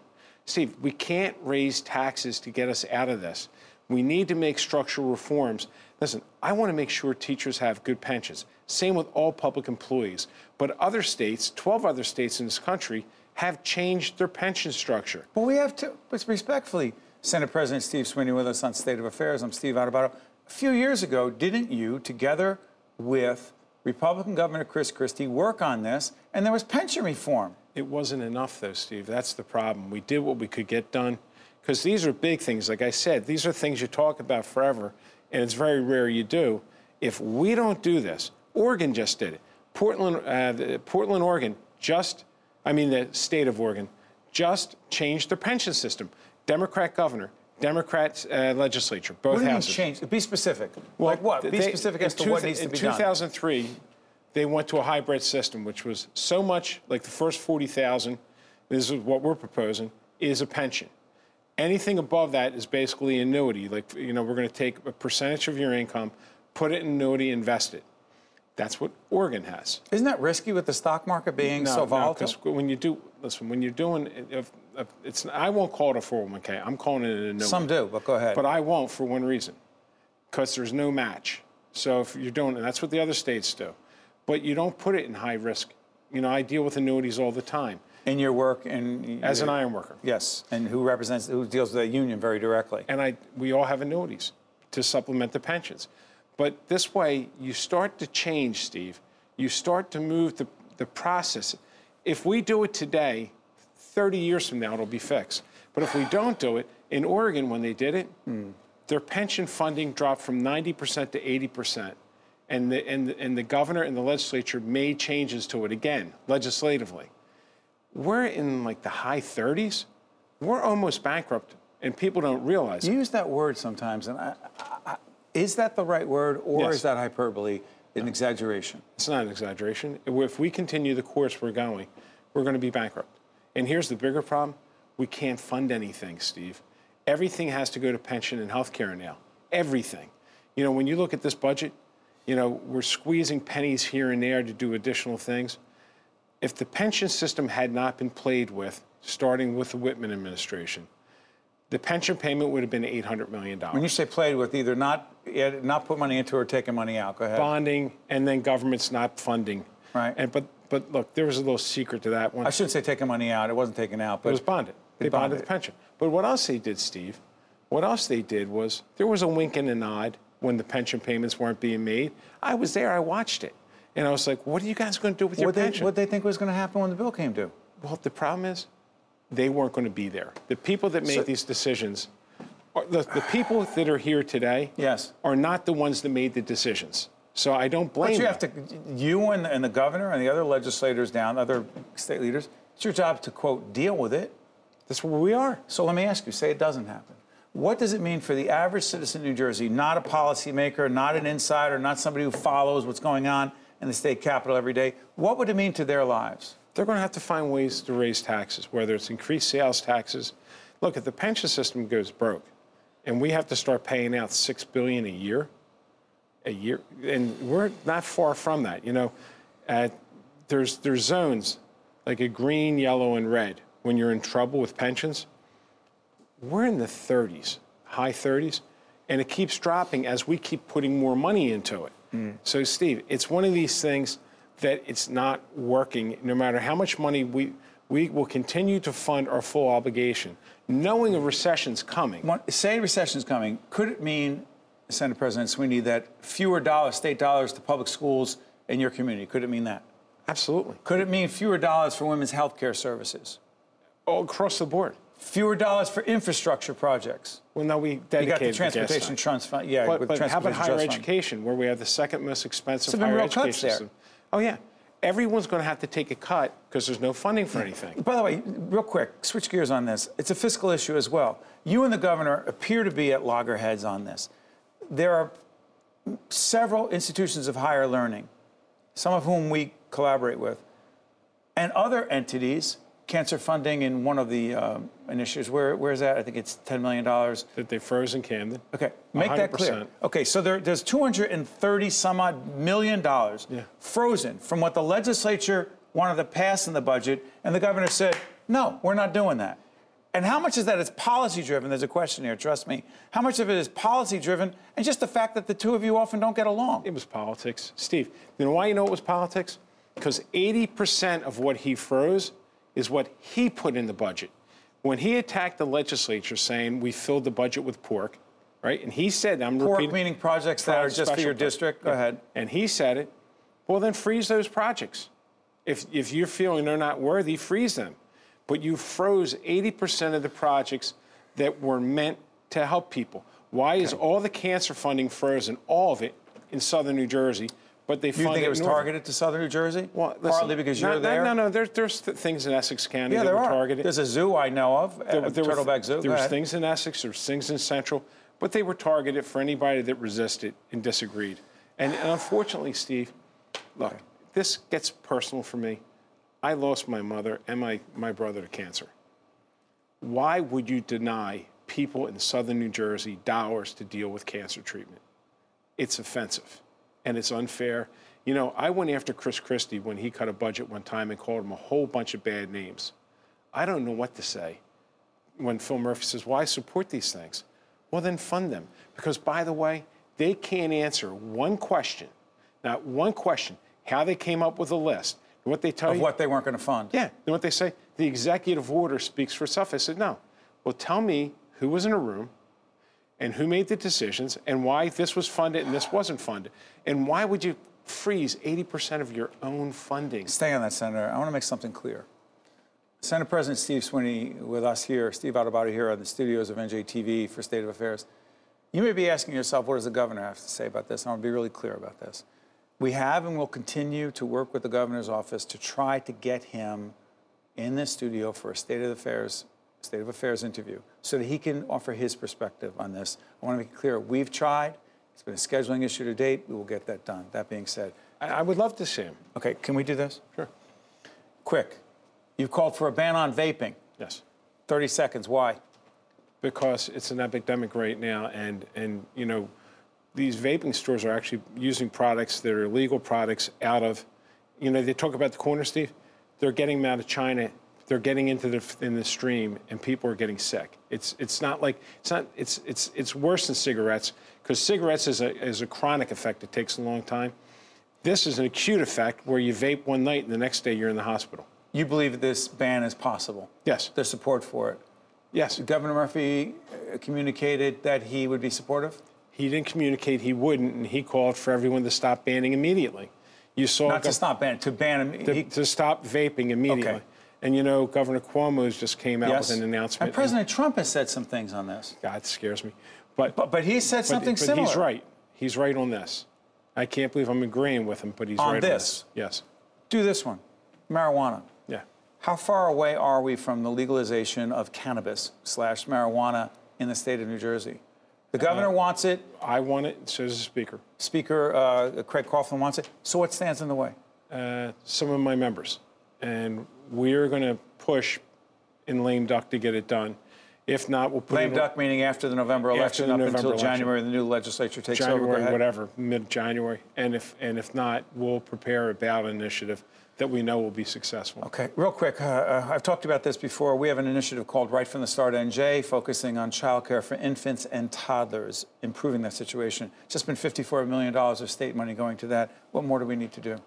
Steve, we can't raise taxes to get us out of this. We need to make structural reforms. Listen, I want to make sure teachers have good pensions. Same with all public employees. But other states, 12 other states in this country, have changed their pension structure. Well, we have to, but respectfully, Senate President Steve Sweeney with us on State of Affairs. I'm Steve Adubato. A few years ago, didn't you, together with Republican Governor Chris Christie, work on this? And there was pension reform. It wasn't enough, though, Steve. That's the problem. We did what we could get done because these are big things. Like I said, these are things you talk about forever, and it's very rare you do. If we don't do this, Oregon just did it. Portland, uh, Portland, Oregon, just, I mean, the state of Oregon, just changed their pension system. Democrat governor, Democrat uh, legislature, both What do you houses. change? Be specific. like what? Be they- specific as to two- what needs to be done. In 2003, they went to a hybrid system, which was so much like the first 40,000. This is what we're proposing is a pension. Anything above that is basically annuity. Like you know, we're going to take a percentage of your income, put it in annuity, invest it. That's what Oregon has. Isn't that risky with the stock market being so volatile? because when you do listen, when you're doing, if, if it's I won't call it a 401k. I'm calling it an annuity. Some do, but go ahead. But I won't for one reason, because there's no match. So if you're doing, and that's what the other states do, but you don't put it in high risk. You know, I deal with annuities all the time in your work and as an iron worker, Yes, and who represents, who deals with the union very directly. and I we all have annuities to supplement the pensions. But this way, you start to change, Steve. You start to move the, the process. If we do it today, 30 years from now, it'll be fixed. But if we don't do it, in Oregon, when they did it, hmm. their pension funding dropped from 90% to 80%. And the, and, the, and the governor and the legislature made changes to it again, legislatively. We're in like the high 30s. We're almost bankrupt, and people don't realize it. You use that word sometimes, and I, I, I, is that the right word, or Yes. is that hyperbole, an exaggeration? It's not an exaggeration. If we continue the course we're going, we're going to be bankrupt. And here's the bigger problem we can't fund anything, Steve. Everything has to go to pension and health care now. Everything. You know, when you look at this budget, You know, we're squeezing pennies here and there to do additional things. If the pension system had not been played with, starting with the Whitman administration, the pension payment would have been $800 million. When you say played with, either not not put money into or taking money out. Go ahead. Bonding, and then government's not funding. Right. And but but look, there was a little secret to that one. I shouldn't say taking money out. It wasn't taken out, but it was bonded. They, bonded, bonded the pension. But what else they did, Steve? What else they did was there was a wink and a nod when the pension payments weren't being made. I was there. I watched it, and I was like, "What are you guys going to do with your what they, pension?" what they think was going to happen when the bill came due. Well, the problem is they weren't going to be there. The people that made So- these decisions, are, the, the people that are here today, Yes. are not the ones that made the decisions. So I don't blame But you them. have to, you and, and the governor and the other legislators down, other state leaders, it's your job to quote deal with it. That's where we are. So let me ask you, say it doesn't happen. What does it mean for the average citizen in New Jersey, not a policymaker, not an insider, not somebody who follows what's going on in the state capitol every day? What would it mean to their lives? They're going to have to find ways to raise taxes, whether it's increased sales taxes. Look, if the pension system goes broke, and we have to start paying out six billion a year, a year, and we're not far from that. You know, uh, there's there's zones like a green, yellow, and red. When you're in trouble with pensions, we're in the 30s, high 30s, and it keeps dropping as we keep putting more money into it. So, Steve, it's one of these things that it's not working. No matter how much money we we will continue to fund our full obligation, knowing a recession's coming. One- Say recession's coming. Could it mean, senator President Sweeney, that fewer dollars, state dollars to public schools in your community? Could it mean that? Absolutely, Could it mean fewer dollars for women's health care services? all across the board. Fewer dollars for infrastructure projects? Well, now we You got the transportation trust fund. Yeah, But, with but how about higher trust fund. education, where we have the second most expensive There've higher education system? Oh yeah, everyone's going to have to take a cut because there's no funding for anything. By the way, real quick, switch gears on this. It's a fiscal issue as well. You and the governor appear to be at loggerheads on this. There are several institutions of higher learning, some of whom we collaborate with, and other entities. Cancer funding in one of the um, initiatives. Where, where's that? I think it's $10 million. That they froze in Camden. Okay, make that clear. Okay, so there, there's 230 some odd million dollars Yeah. frozen from what the legislature wanted to pass in the budget, and the governor said, no, we're not doing that. And how much is that is policy driven? There's a question here, trust me. How much of it is policy driven and just the fact that the two of you often don't get along? It was politics. Steve, you know why you know it was politics? Because 80% of what he froze is what he put in the budget. When he attacked the legislature saying we filled the budget with pork, right? And he said, I'm Pork repeating. meaning projects that are just for your district? Go ahead. And he said it. Well, then freeze those projects. If, if you're feeling they're not worthy, freeze them. But you froze 80% of the projects that were meant to help people. Why is all the cancer funding frozen, all of it, in southern New Jersey, but they you think it was northern? targeted to southern New Jersey? Well, listen, Partly because you're no, there? No, no, there's, there's th- things in Essex County Yeah, that there were are. targeted. There's a zoo I know of, There- uh, there Turtleback Zoo. There was things in Essex, there was things in Central, but they were targeted for anybody that resisted and disagreed. And, and unfortunately, Steve, look, this gets personal for me. I lost my mother and my, my brother to cancer. Why would you deny people in southern New Jersey dollars to deal with cancer treatment? It's offensive and it's unfair. You know, I went after Chris Christie when he cut a budget one time and called him a whole bunch of bad names. I don't know what to say when Phil Murphy says, Why support these things? Well, then fund them. Because, by the way, they can't answer one question, not one question, how they came up with a list. And what they tell Of you. what they weren't going to fund. Yeah. Then what they say, the executive order speaks for itself. I said, no. Well, tell me who was in a room and who made the decisions and why this was funded and this wasn't funded. And why would you freeze 80% of your own funding? Stay on that, Senator. I want to make something clear. Senate President Steve Sweeney with us here, Steve Adubato here on the studios of NJTV for State of Affairs. You may be asking yourself, what does the governor have to say about this? I want to be really clear about this. We have and will continue to work with the governor's office to try to get him in this studio for a State of Affairs State of Affairs interview so that he can offer his perspective on this. I want to make it clear, we've tried. It's been a scheduling issue to date. We will get that done. That being said, I, I would love to see him. okay, can we do this? Sure. Quick. You've called for a ban on vaping. Yes. 30 seconds. Why? Because it's an epidemic right now. And, and you know, these vaping stores are actually using products that are legal products out of, you know, they talk about the corner, Steve. They're getting them out of China. They're getting into the in the stream, and people are getting sick. It's it's not like it's not it's it's it's worse than cigarettes because cigarettes is a is a chronic effect. It takes a long time. This is an acute effect where you vape one night and the next day you're in the hospital. You believe this ban is possible? Yes. There's support for it. Yes. Governor Murphy uh, communicated that he would be supportive? He didn't communicate he wouldn't, and he called for everyone to stop banning immediately. You saw Not to stop banning, to ban him. to, he- to stop vaping immediately. Okay. And you know, Governor Cuomo's just came out yes. with an announcement. And President Trump has said some things on this. God scares me. But But, but he said something but similar. He's right. He's right on this. I can't believe I'm agreeing with him, but he's On right this? on this. Yes. Do this one marijuana. Yeah. How far away are we from the legalization of cannabis slash marijuana in the state of New Jersey? The governor wants it. I want it. So does the speaker. Speaker uh, Craig Coughlin wants it. So what stands in the way? Uh, some of my members, and we're going to push in lame duck to get it done. If not, we'll put Lame it duck meaning after the November election the up November until election. January, the new legislature takes over. January, ahead. whatever, mid-January. And if and if not, we'll prepare a ballot initiative that we know will be successful. Okay, real quick, uh, uh, I've talked about this before. We have an initiative called Right from the Start NJ, focusing on childcare for infants and toddlers, improving that situation. Just been $54 million of state money going to that. What more do we need to do?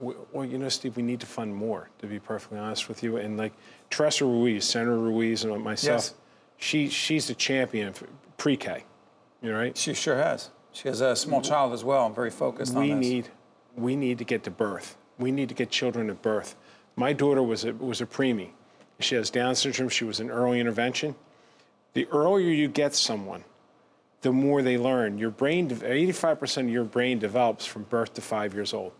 Well, you know, Steve, we need to fund more, to be perfectly honest with you. And like Teresa Ruiz, Senator Ruiz, and myself, Yes. she she's the champion for pre-K. You know, right? She sure has. She has a small child as well. I'm very focused on we this. need we need to get to birth. We need to get children to birth. My daughter was a was a preemie. She has Down syndrome. She was in early intervention. The earlier you get someone, the more they learn. Your brain, 85% of your brain develops from birth to five years old.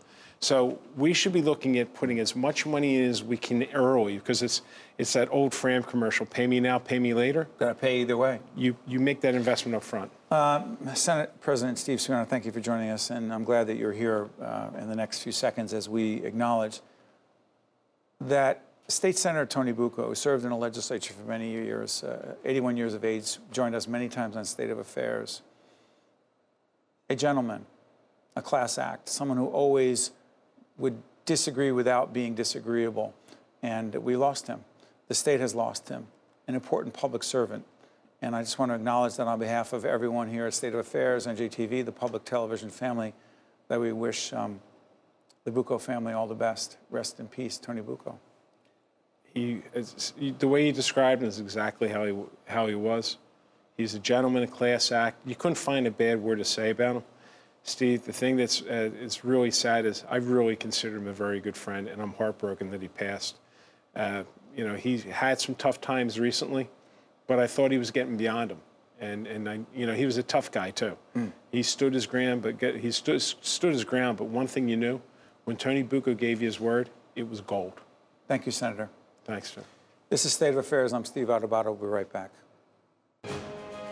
So we should be looking at putting as much money in as we can early because it's it's that old Fram commercial: "Pay me now, pay me later." Got to pay either way. You you make that investment up front. Senate President Steve Serrano, thank you for joining us, and I'm glad that you're here uh, in the next few seconds as we acknowledge that State Senator Tony Bucco, who served in the legislature for many years, uh, 81 years of age, joined us many times on State of Affairs. A gentleman, a class act, someone who always would disagree without being disagreeable, and we lost him. The state has lost him, an important public servant. And I just want to acknowledge that on behalf of everyone here at State of Affairs, NJTV, the public television family, that we wish um, the Bucco family all the best. Rest in peace, Tony Bucco. He, the way you described him is exactly how he how he was. He's a gentleman, a class act. You couldn't find a bad word to say about him. Steve, the thing that's uh, it's really sad is I really consider him a very good friend, and I'm heartbroken that he passed. Uh, you know, he had some tough times recently, but I thought he was getting beyond them. And and I, you know, he was a tough guy too. He stood his ground, but get, he stood stood his ground. But one thing you knew, when Tony Bucco gave you his word, it was gold. Thank you, Senator. Thanks, Jim. This is State of Affairs. I'm Steve Adubato. We'll be right back.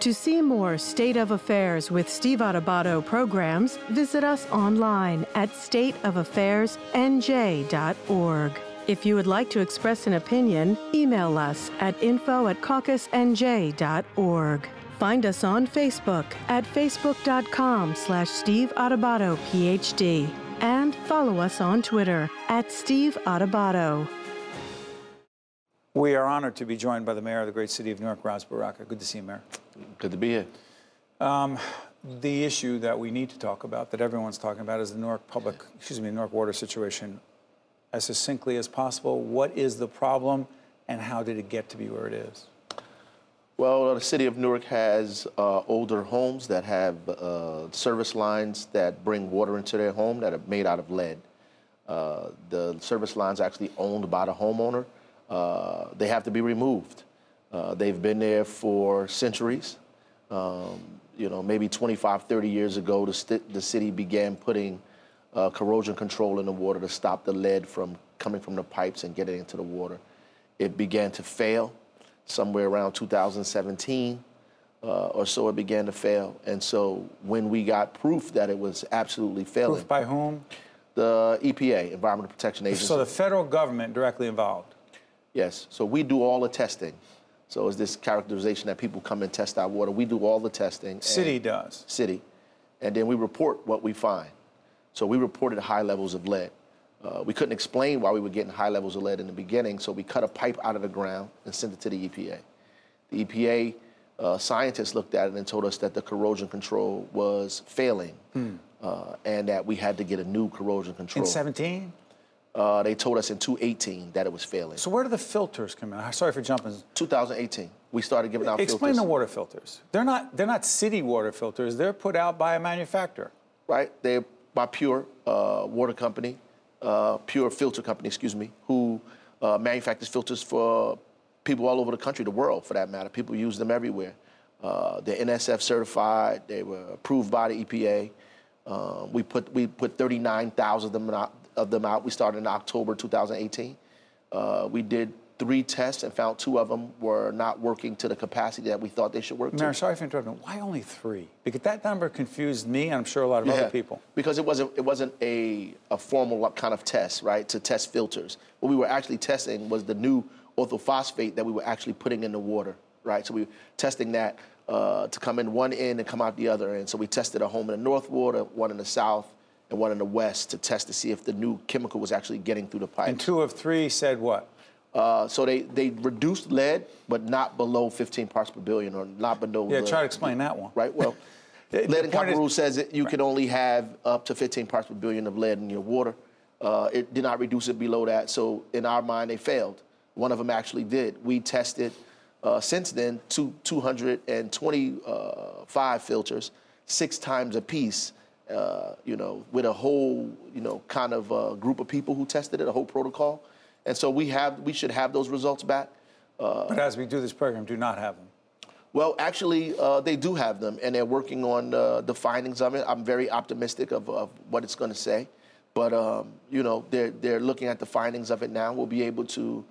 To see more State of Affairs with Steve Adubato programs, visit us online at stateofaffairsnj.org. If you would like to express an opinion, email us at info at caucusnj.org. Find us on Facebook at facebook.com slash Steve Adubato, PhD. And follow us on Twitter at Steve Adubato. We are honored to be joined by the mayor of the great city of New York, Ras Baraka. Good to see you, Mayor. Good to be here. The issue that we need to talk about, that everyone's talking about, is the Newark public, excuse me, Newark water situation. As succinctly as possible, what is the problem and how did it get to be where it is? Well, the city of Newark has uh, older homes that have uh, service lines that bring water into their home that are made out of lead. Uh, the service lines are actually owned by the homeowner. Uh, they have to be removed. Uh, they've been there for centuries. Um, you know, maybe 25, 30 years ago, the, st- the city began putting uh, corrosion control in the water to stop the lead from coming from the pipes and getting into the water. It began to fail somewhere around 2017 uh, or so. It began to fail, and so when we got proof that it was absolutely failing, Proof by whom? the EPA, Environmental Protection Agency. So the federal government directly involved. Yes. So we do all the testing. So it's this characterization that people come and test our water. We do all the testing. City does. City. and then we report what we find. So we reported high levels of lead. Uh, we couldn't explain why we were getting high levels of lead in the beginning, so we cut a pipe out of the ground and sent it to the EPA. The EPA uh, scientists looked at it and told us that the corrosion control was failing uh, and that we had to get a new corrosion control. In 17? Uh, they told us in 2018 that it was failing. So where do the filters come in? Sorry for jumping. 2018, we started giving out Explain filters. the water filters. They're not they're not city water filters. They're put out by a manufacturer. right? They're by PUR uh, Water Company, uh, PUR Filter Company, excuse me, who uh, manufactures filters for people all over the country, the world for that matter. People use them everywhere. Uh, they're NSF certified. They were approved by the EPA. Um, we put we put 39,000 of them out, of them out. We started in October 2018. Uh, we did three tests and found two of them were not working to the capacity that we thought they should work to. Mayor, sorry for interrupting. Why only three? Because that number confused me and I'm sure a lot of other people. Because it wasn't it wasn't a, a formal kind of test, right? To test filters. What we were actually testing was the new orthophosphate that we were actually putting in the water, right? So we were testing that uh, to come in one end and come out the other end. So we tested a home in the north water, one in the south, and one in the west to test to see if the new chemical was actually getting through the pipe. And two of three said what? Uh, so they, they reduced lead, but not below 15 parts per billion, or not below. Yeah, the- try to explain that one. Right. Well, The- lead and copper is- rule says that you can only have up to 15 parts per billion of lead in your water. Uh, it did not reduce it below that. So in our mind, they failed. One of them actually did. We tested uh, since then two, 225 filters, six times a piece. Uh, you know, with a whole, you know, kind of uh, group of people who tested it, a whole protocol, and so we have, we should have those results back. But as we do this program, do not have them. Well, actually, uh, they do have them, and they're working on uh, the findings of it. I'm very optimistic of, of what it's going to say, but um, you know, they're they're looking at the findings of it now. We'll be able to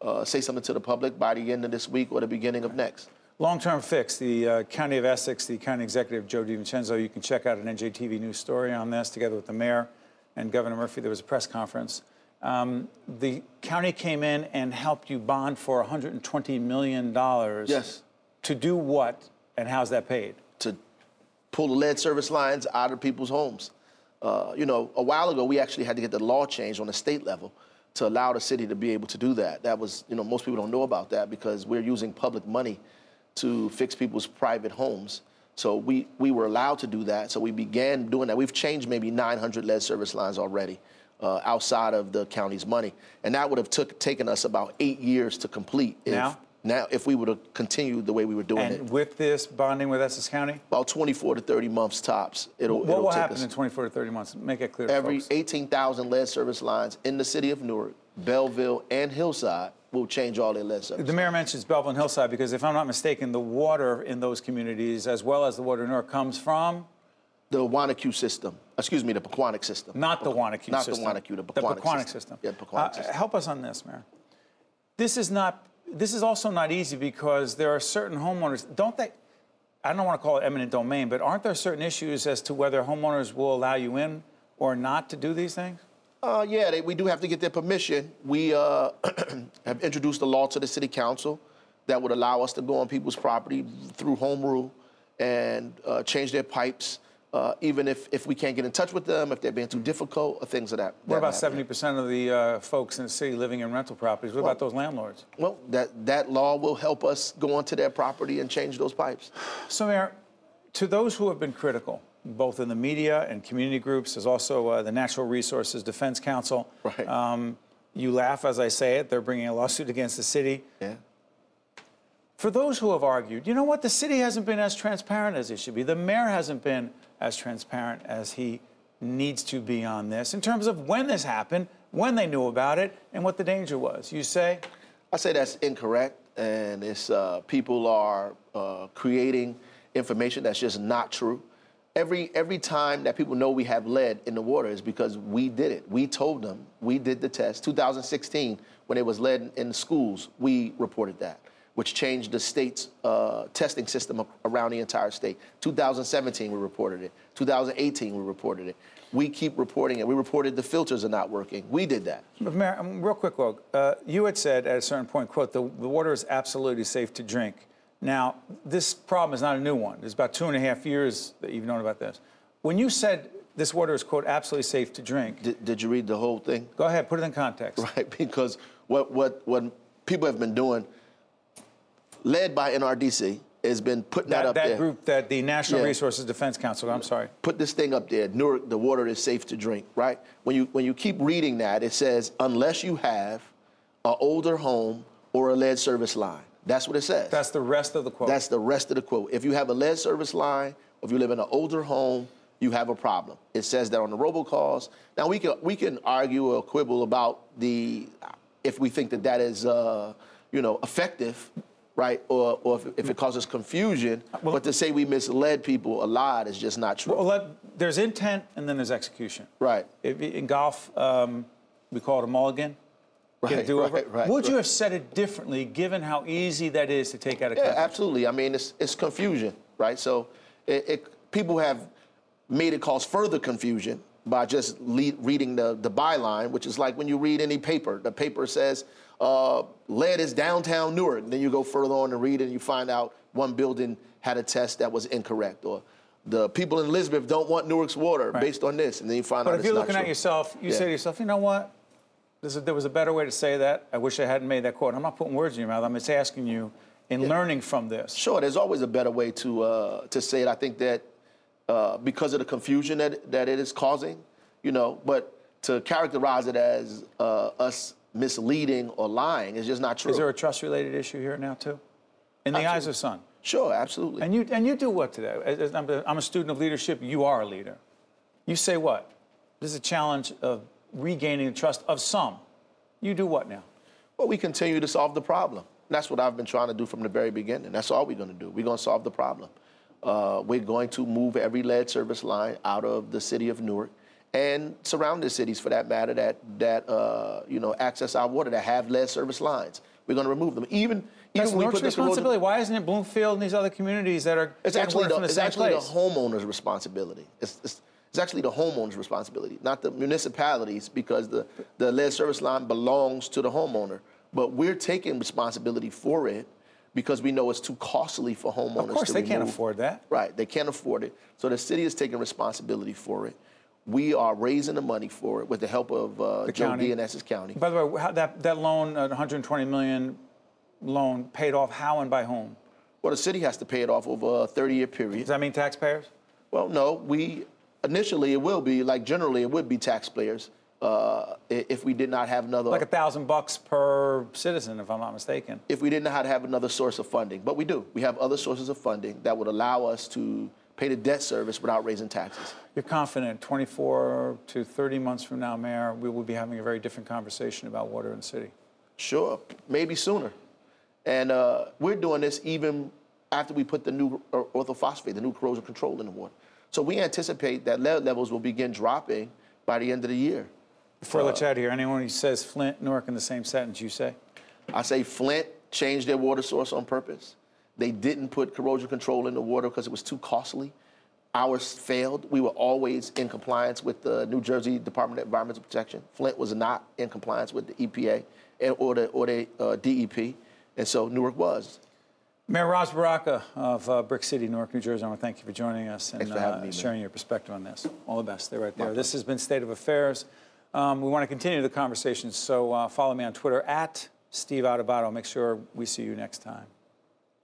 uh, say something to the public by the end of this week or the beginning of next. Long-term fix. The uh, County of Essex, the County Executive Joe DiVincenzo. You can check out an NJTV news story on this, together with the mayor and Governor Murphy. There was a press conference. Um, the county came in and helped you bond for 120 million dollars. Yes. To do what, and how's that paid? to pull the lead service lines out of people's homes. Uh, you know, a while ago, we actually had to get the law changed on the state level to allow the city to be able to do that. That was, you know, most people don't know about that because we're using public money to fix people's private homes. So we, we were allowed to do that. So we began doing that. We've changed maybe 900 lead service lines already uh, outside of the county's money. And that would have took, taken us about eight years to complete. If, Now? Now, if we would have continued the way we were doing it And with this bonding with Essex County, about 24 to 30 months tops. It'll, what it'll will take happen us. in 24 to 30 months? Make it clear Every folks. 18,000 lead service lines in the city of Newark, Belleville, and Hillside will change all their service. The mayor mentions Belleville Hillside because, if I'm not mistaken, the water in those communities, as well as the water in Newark, comes from the Wanaque system, excuse me, the Pequannock system. not the Wanaque Not system. the Wanaque, the Pequannock, system. Yeah, the Pequannock Uh, system. Help us on this, Mayor. This is not. This is also not easy because there are certain homeowners. Don't they? I don't want to call it eminent domain, but aren't there certain issues as to whether homeowners will allow you in or not to do these things? Uh, yeah, they, we do have to get their permission. We uh, have introduced a law to the city council that would allow us to go on people's property through home rule and uh, change their pipes, uh, even if, if we can't get in touch with them, if they're being too difficult, or things of that. What that about 70% of the uh, folks in the city living in rental properties? What about those landlords? Well, that, that law will help us go onto their property and change those pipes. So, Mayor, to those who have been critical, both in the media and community groups, there's also uh, the Natural Resources Defense Council. Right. Um, you laugh as I say it. They're bringing a lawsuit against the city. Yeah. For those who have argued, you know what? The city hasn't been as transparent as it should be. The mayor hasn't been as transparent as he needs to be on this in terms of when this happened, when they knew about it, and what the danger was. You say? I say that's incorrect, and it's uh, people are uh, creating information that's just not true. Every every time that people know we have lead in the water is because we did it. We told them. We did the test. 2016, when it was lead in schools, we reported that, which changed the state's uh, testing system around the entire state. 2017, we reported it. 2018, we reported it. We keep reporting it. We reported the filters are not working. We did that. Mayor, um, real quick, uh, you had said at a certain point, quote, the, the water is absolutely safe to drink. Now, this problem is not a new one. There's about two and a half years that you've known about this. when you said this water is, quote, absolutely safe to drink, Did, did you read the whole thing? go ahead, put it in context. Right, because what, what, what people have been doing, led by NRDC, has been putting that, That, up that there. group, that the National Yeah. Resources Defense Council, I'm sorry. Put this thing up there. Newark, the water is safe to drink. Right. When you when you keep reading that, it says unless you have an older home or a lead service line. That's what it says. That's the rest of the quote. That's the rest of the quote. If you have a lead service line, or if you live in an older home, you have a problem. It says that on the robocalls. Now we can we can argue or quibble about the if we think that that is uh, you know effective, right, or or if, if it causes confusion. but to say we misled people a lot is just not true. Well, let, there's intent and then there's execution. Right. If, in golf, um, we call it a mulligan. Get a do-over. right, right, Would you have said it differently, given how easy that is to take out of Yeah, context? absolutely. I mean, it's, it's confusion, right? So it, it, people have made it cause further confusion by just lead, reading the, the byline, which is like when you read any paper. The paper says, uh, lead is downtown Newark. And then you go further on and read it and you find out one building had a test that was incorrect. Or the people in Elizabeth don't want Newark's water Right. based on this. And then you find But out if it's you're not looking at yourself, you Yeah. say to yourself, you know what? Is, there was a better way to say that. I wish I hadn't made that quote. I'm not putting words in your mouth. I'm just asking you, in learning from this. Sure, there's always a better way to uh, to say it. I think that uh, because of the confusion that that it is causing, you know, but to characterize it as uh, us misleading or lying is just not true. Is there a trust-related issue here now too? In the eyes of Sun. sure, absolutely. And you and you do what today? As- as I'm a- I'm a student of leadership. You are a leader. You say what? This is a challenge of regaining the trust of some. You do what now? Well, we continue to solve the problem. That's what I've been trying to do from the very beginning. That's all we're going to do. We're going to solve the problem. Uh, we're going to move every lead service line out of the city of Newark and surrounding cities, for that matter, that that uh, you know access our water that have lead service lines. We're going to remove them. Even That's even when we Newark's put responsibility. Why isn't it Bloomfield and these other communities that are It's actually the, the it's actually place? the homeowner's responsibility. It's, it's, it's actually the homeowner's responsibility, not the municipalities, because the, the lead service line belongs to the homeowner. But we're taking responsibility for it because we know it's too costly for homeowners Of course, to they can't afford that. Right, they can't afford it. So the city is taking responsibility for it. We are raising the money for it with the help of uh, The Joe county. D and Essex County. By the way, how, that that loan, uh, 120 million loan, paid off how and by whom? well, the city has to pay it off over a 30-year period. Does that mean taxpayers? Well, no, we initially it will be like generally it would be taxpayers uh, if we did not have another Like a thousand bucks per citizen, if I'm not mistaken. if we didn't know how to have another source of funding. But we do. We have other sources of funding that would allow us to pay the debt service without raising taxes. You're confident 24 to 30 months from now, Mayor, we will be having a very different conversation about water in the city. Sure, maybe sooner. And uh, we're doing this even after we put the new uh, orthophosphate, the new corrosion control in the water. So we anticipate that lead levels will begin dropping by the end of the year. Before I let you out here, anyone who says Flint, Newark in the same sentence, you say? I say Flint changed their water source on purpose. They didn't put corrosion control in the water because it was too costly. Ours failed. We were always in compliance with the New Jersey Department of Environmental Protection. Flint was not in compliance with the EPA and, or the, or the uh, DEP, and so Newark was. Mayor Ras Baraka of uh, Brick City, Newark, New Jersey, I want to thank you for joining us and for uh, me, man. sharing your perspective on this. All the best. They're right there. This has been State of Affairs. Um, we want to continue the conversation, so uh, follow me on Twitter at Steve Adubato. Make sure we see you next time.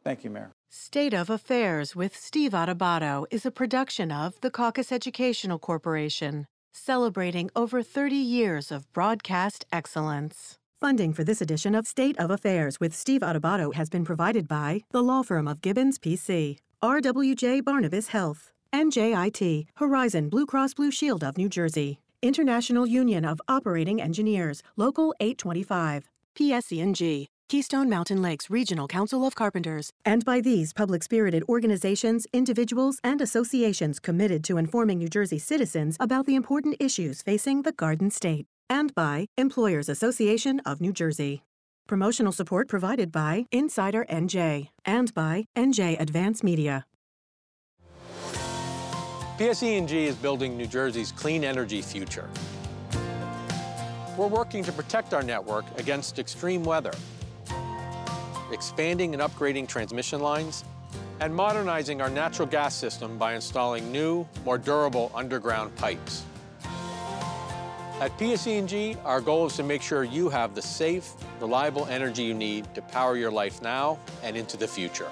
Thank you, Mayor. State of Affairs with Steve Adubato is a production of the Caucus Educational Corporation, celebrating over 30 years of broadcast excellence. Funding for this edition of State of Affairs with Steve Adubato has been provided by the law firm of Gibbons PC, RWJ Barnabas Health, NJIT, Horizon Blue Cross Blue Shield of New Jersey, International Union of Operating Engineers, Local 825, PSE&G, Keystone Mountain Lakes Regional Council of Carpenters, and by these public spirited organizations, individuals, and associations committed to informing New Jersey citizens about the important issues facing the Garden State, and by Employers Association of New Jersey. Promotional support provided by Insider NJ and by NJ Advance Media. PSE&G is building New Jersey's clean energy future. We're working to protect our network against extreme weather, expanding and upgrading transmission lines, and modernizing our natural gas system by installing new, more durable underground pipes. At PSE&G, our goal is to make sure you have the safe, reliable energy you need to power your life now and into the future.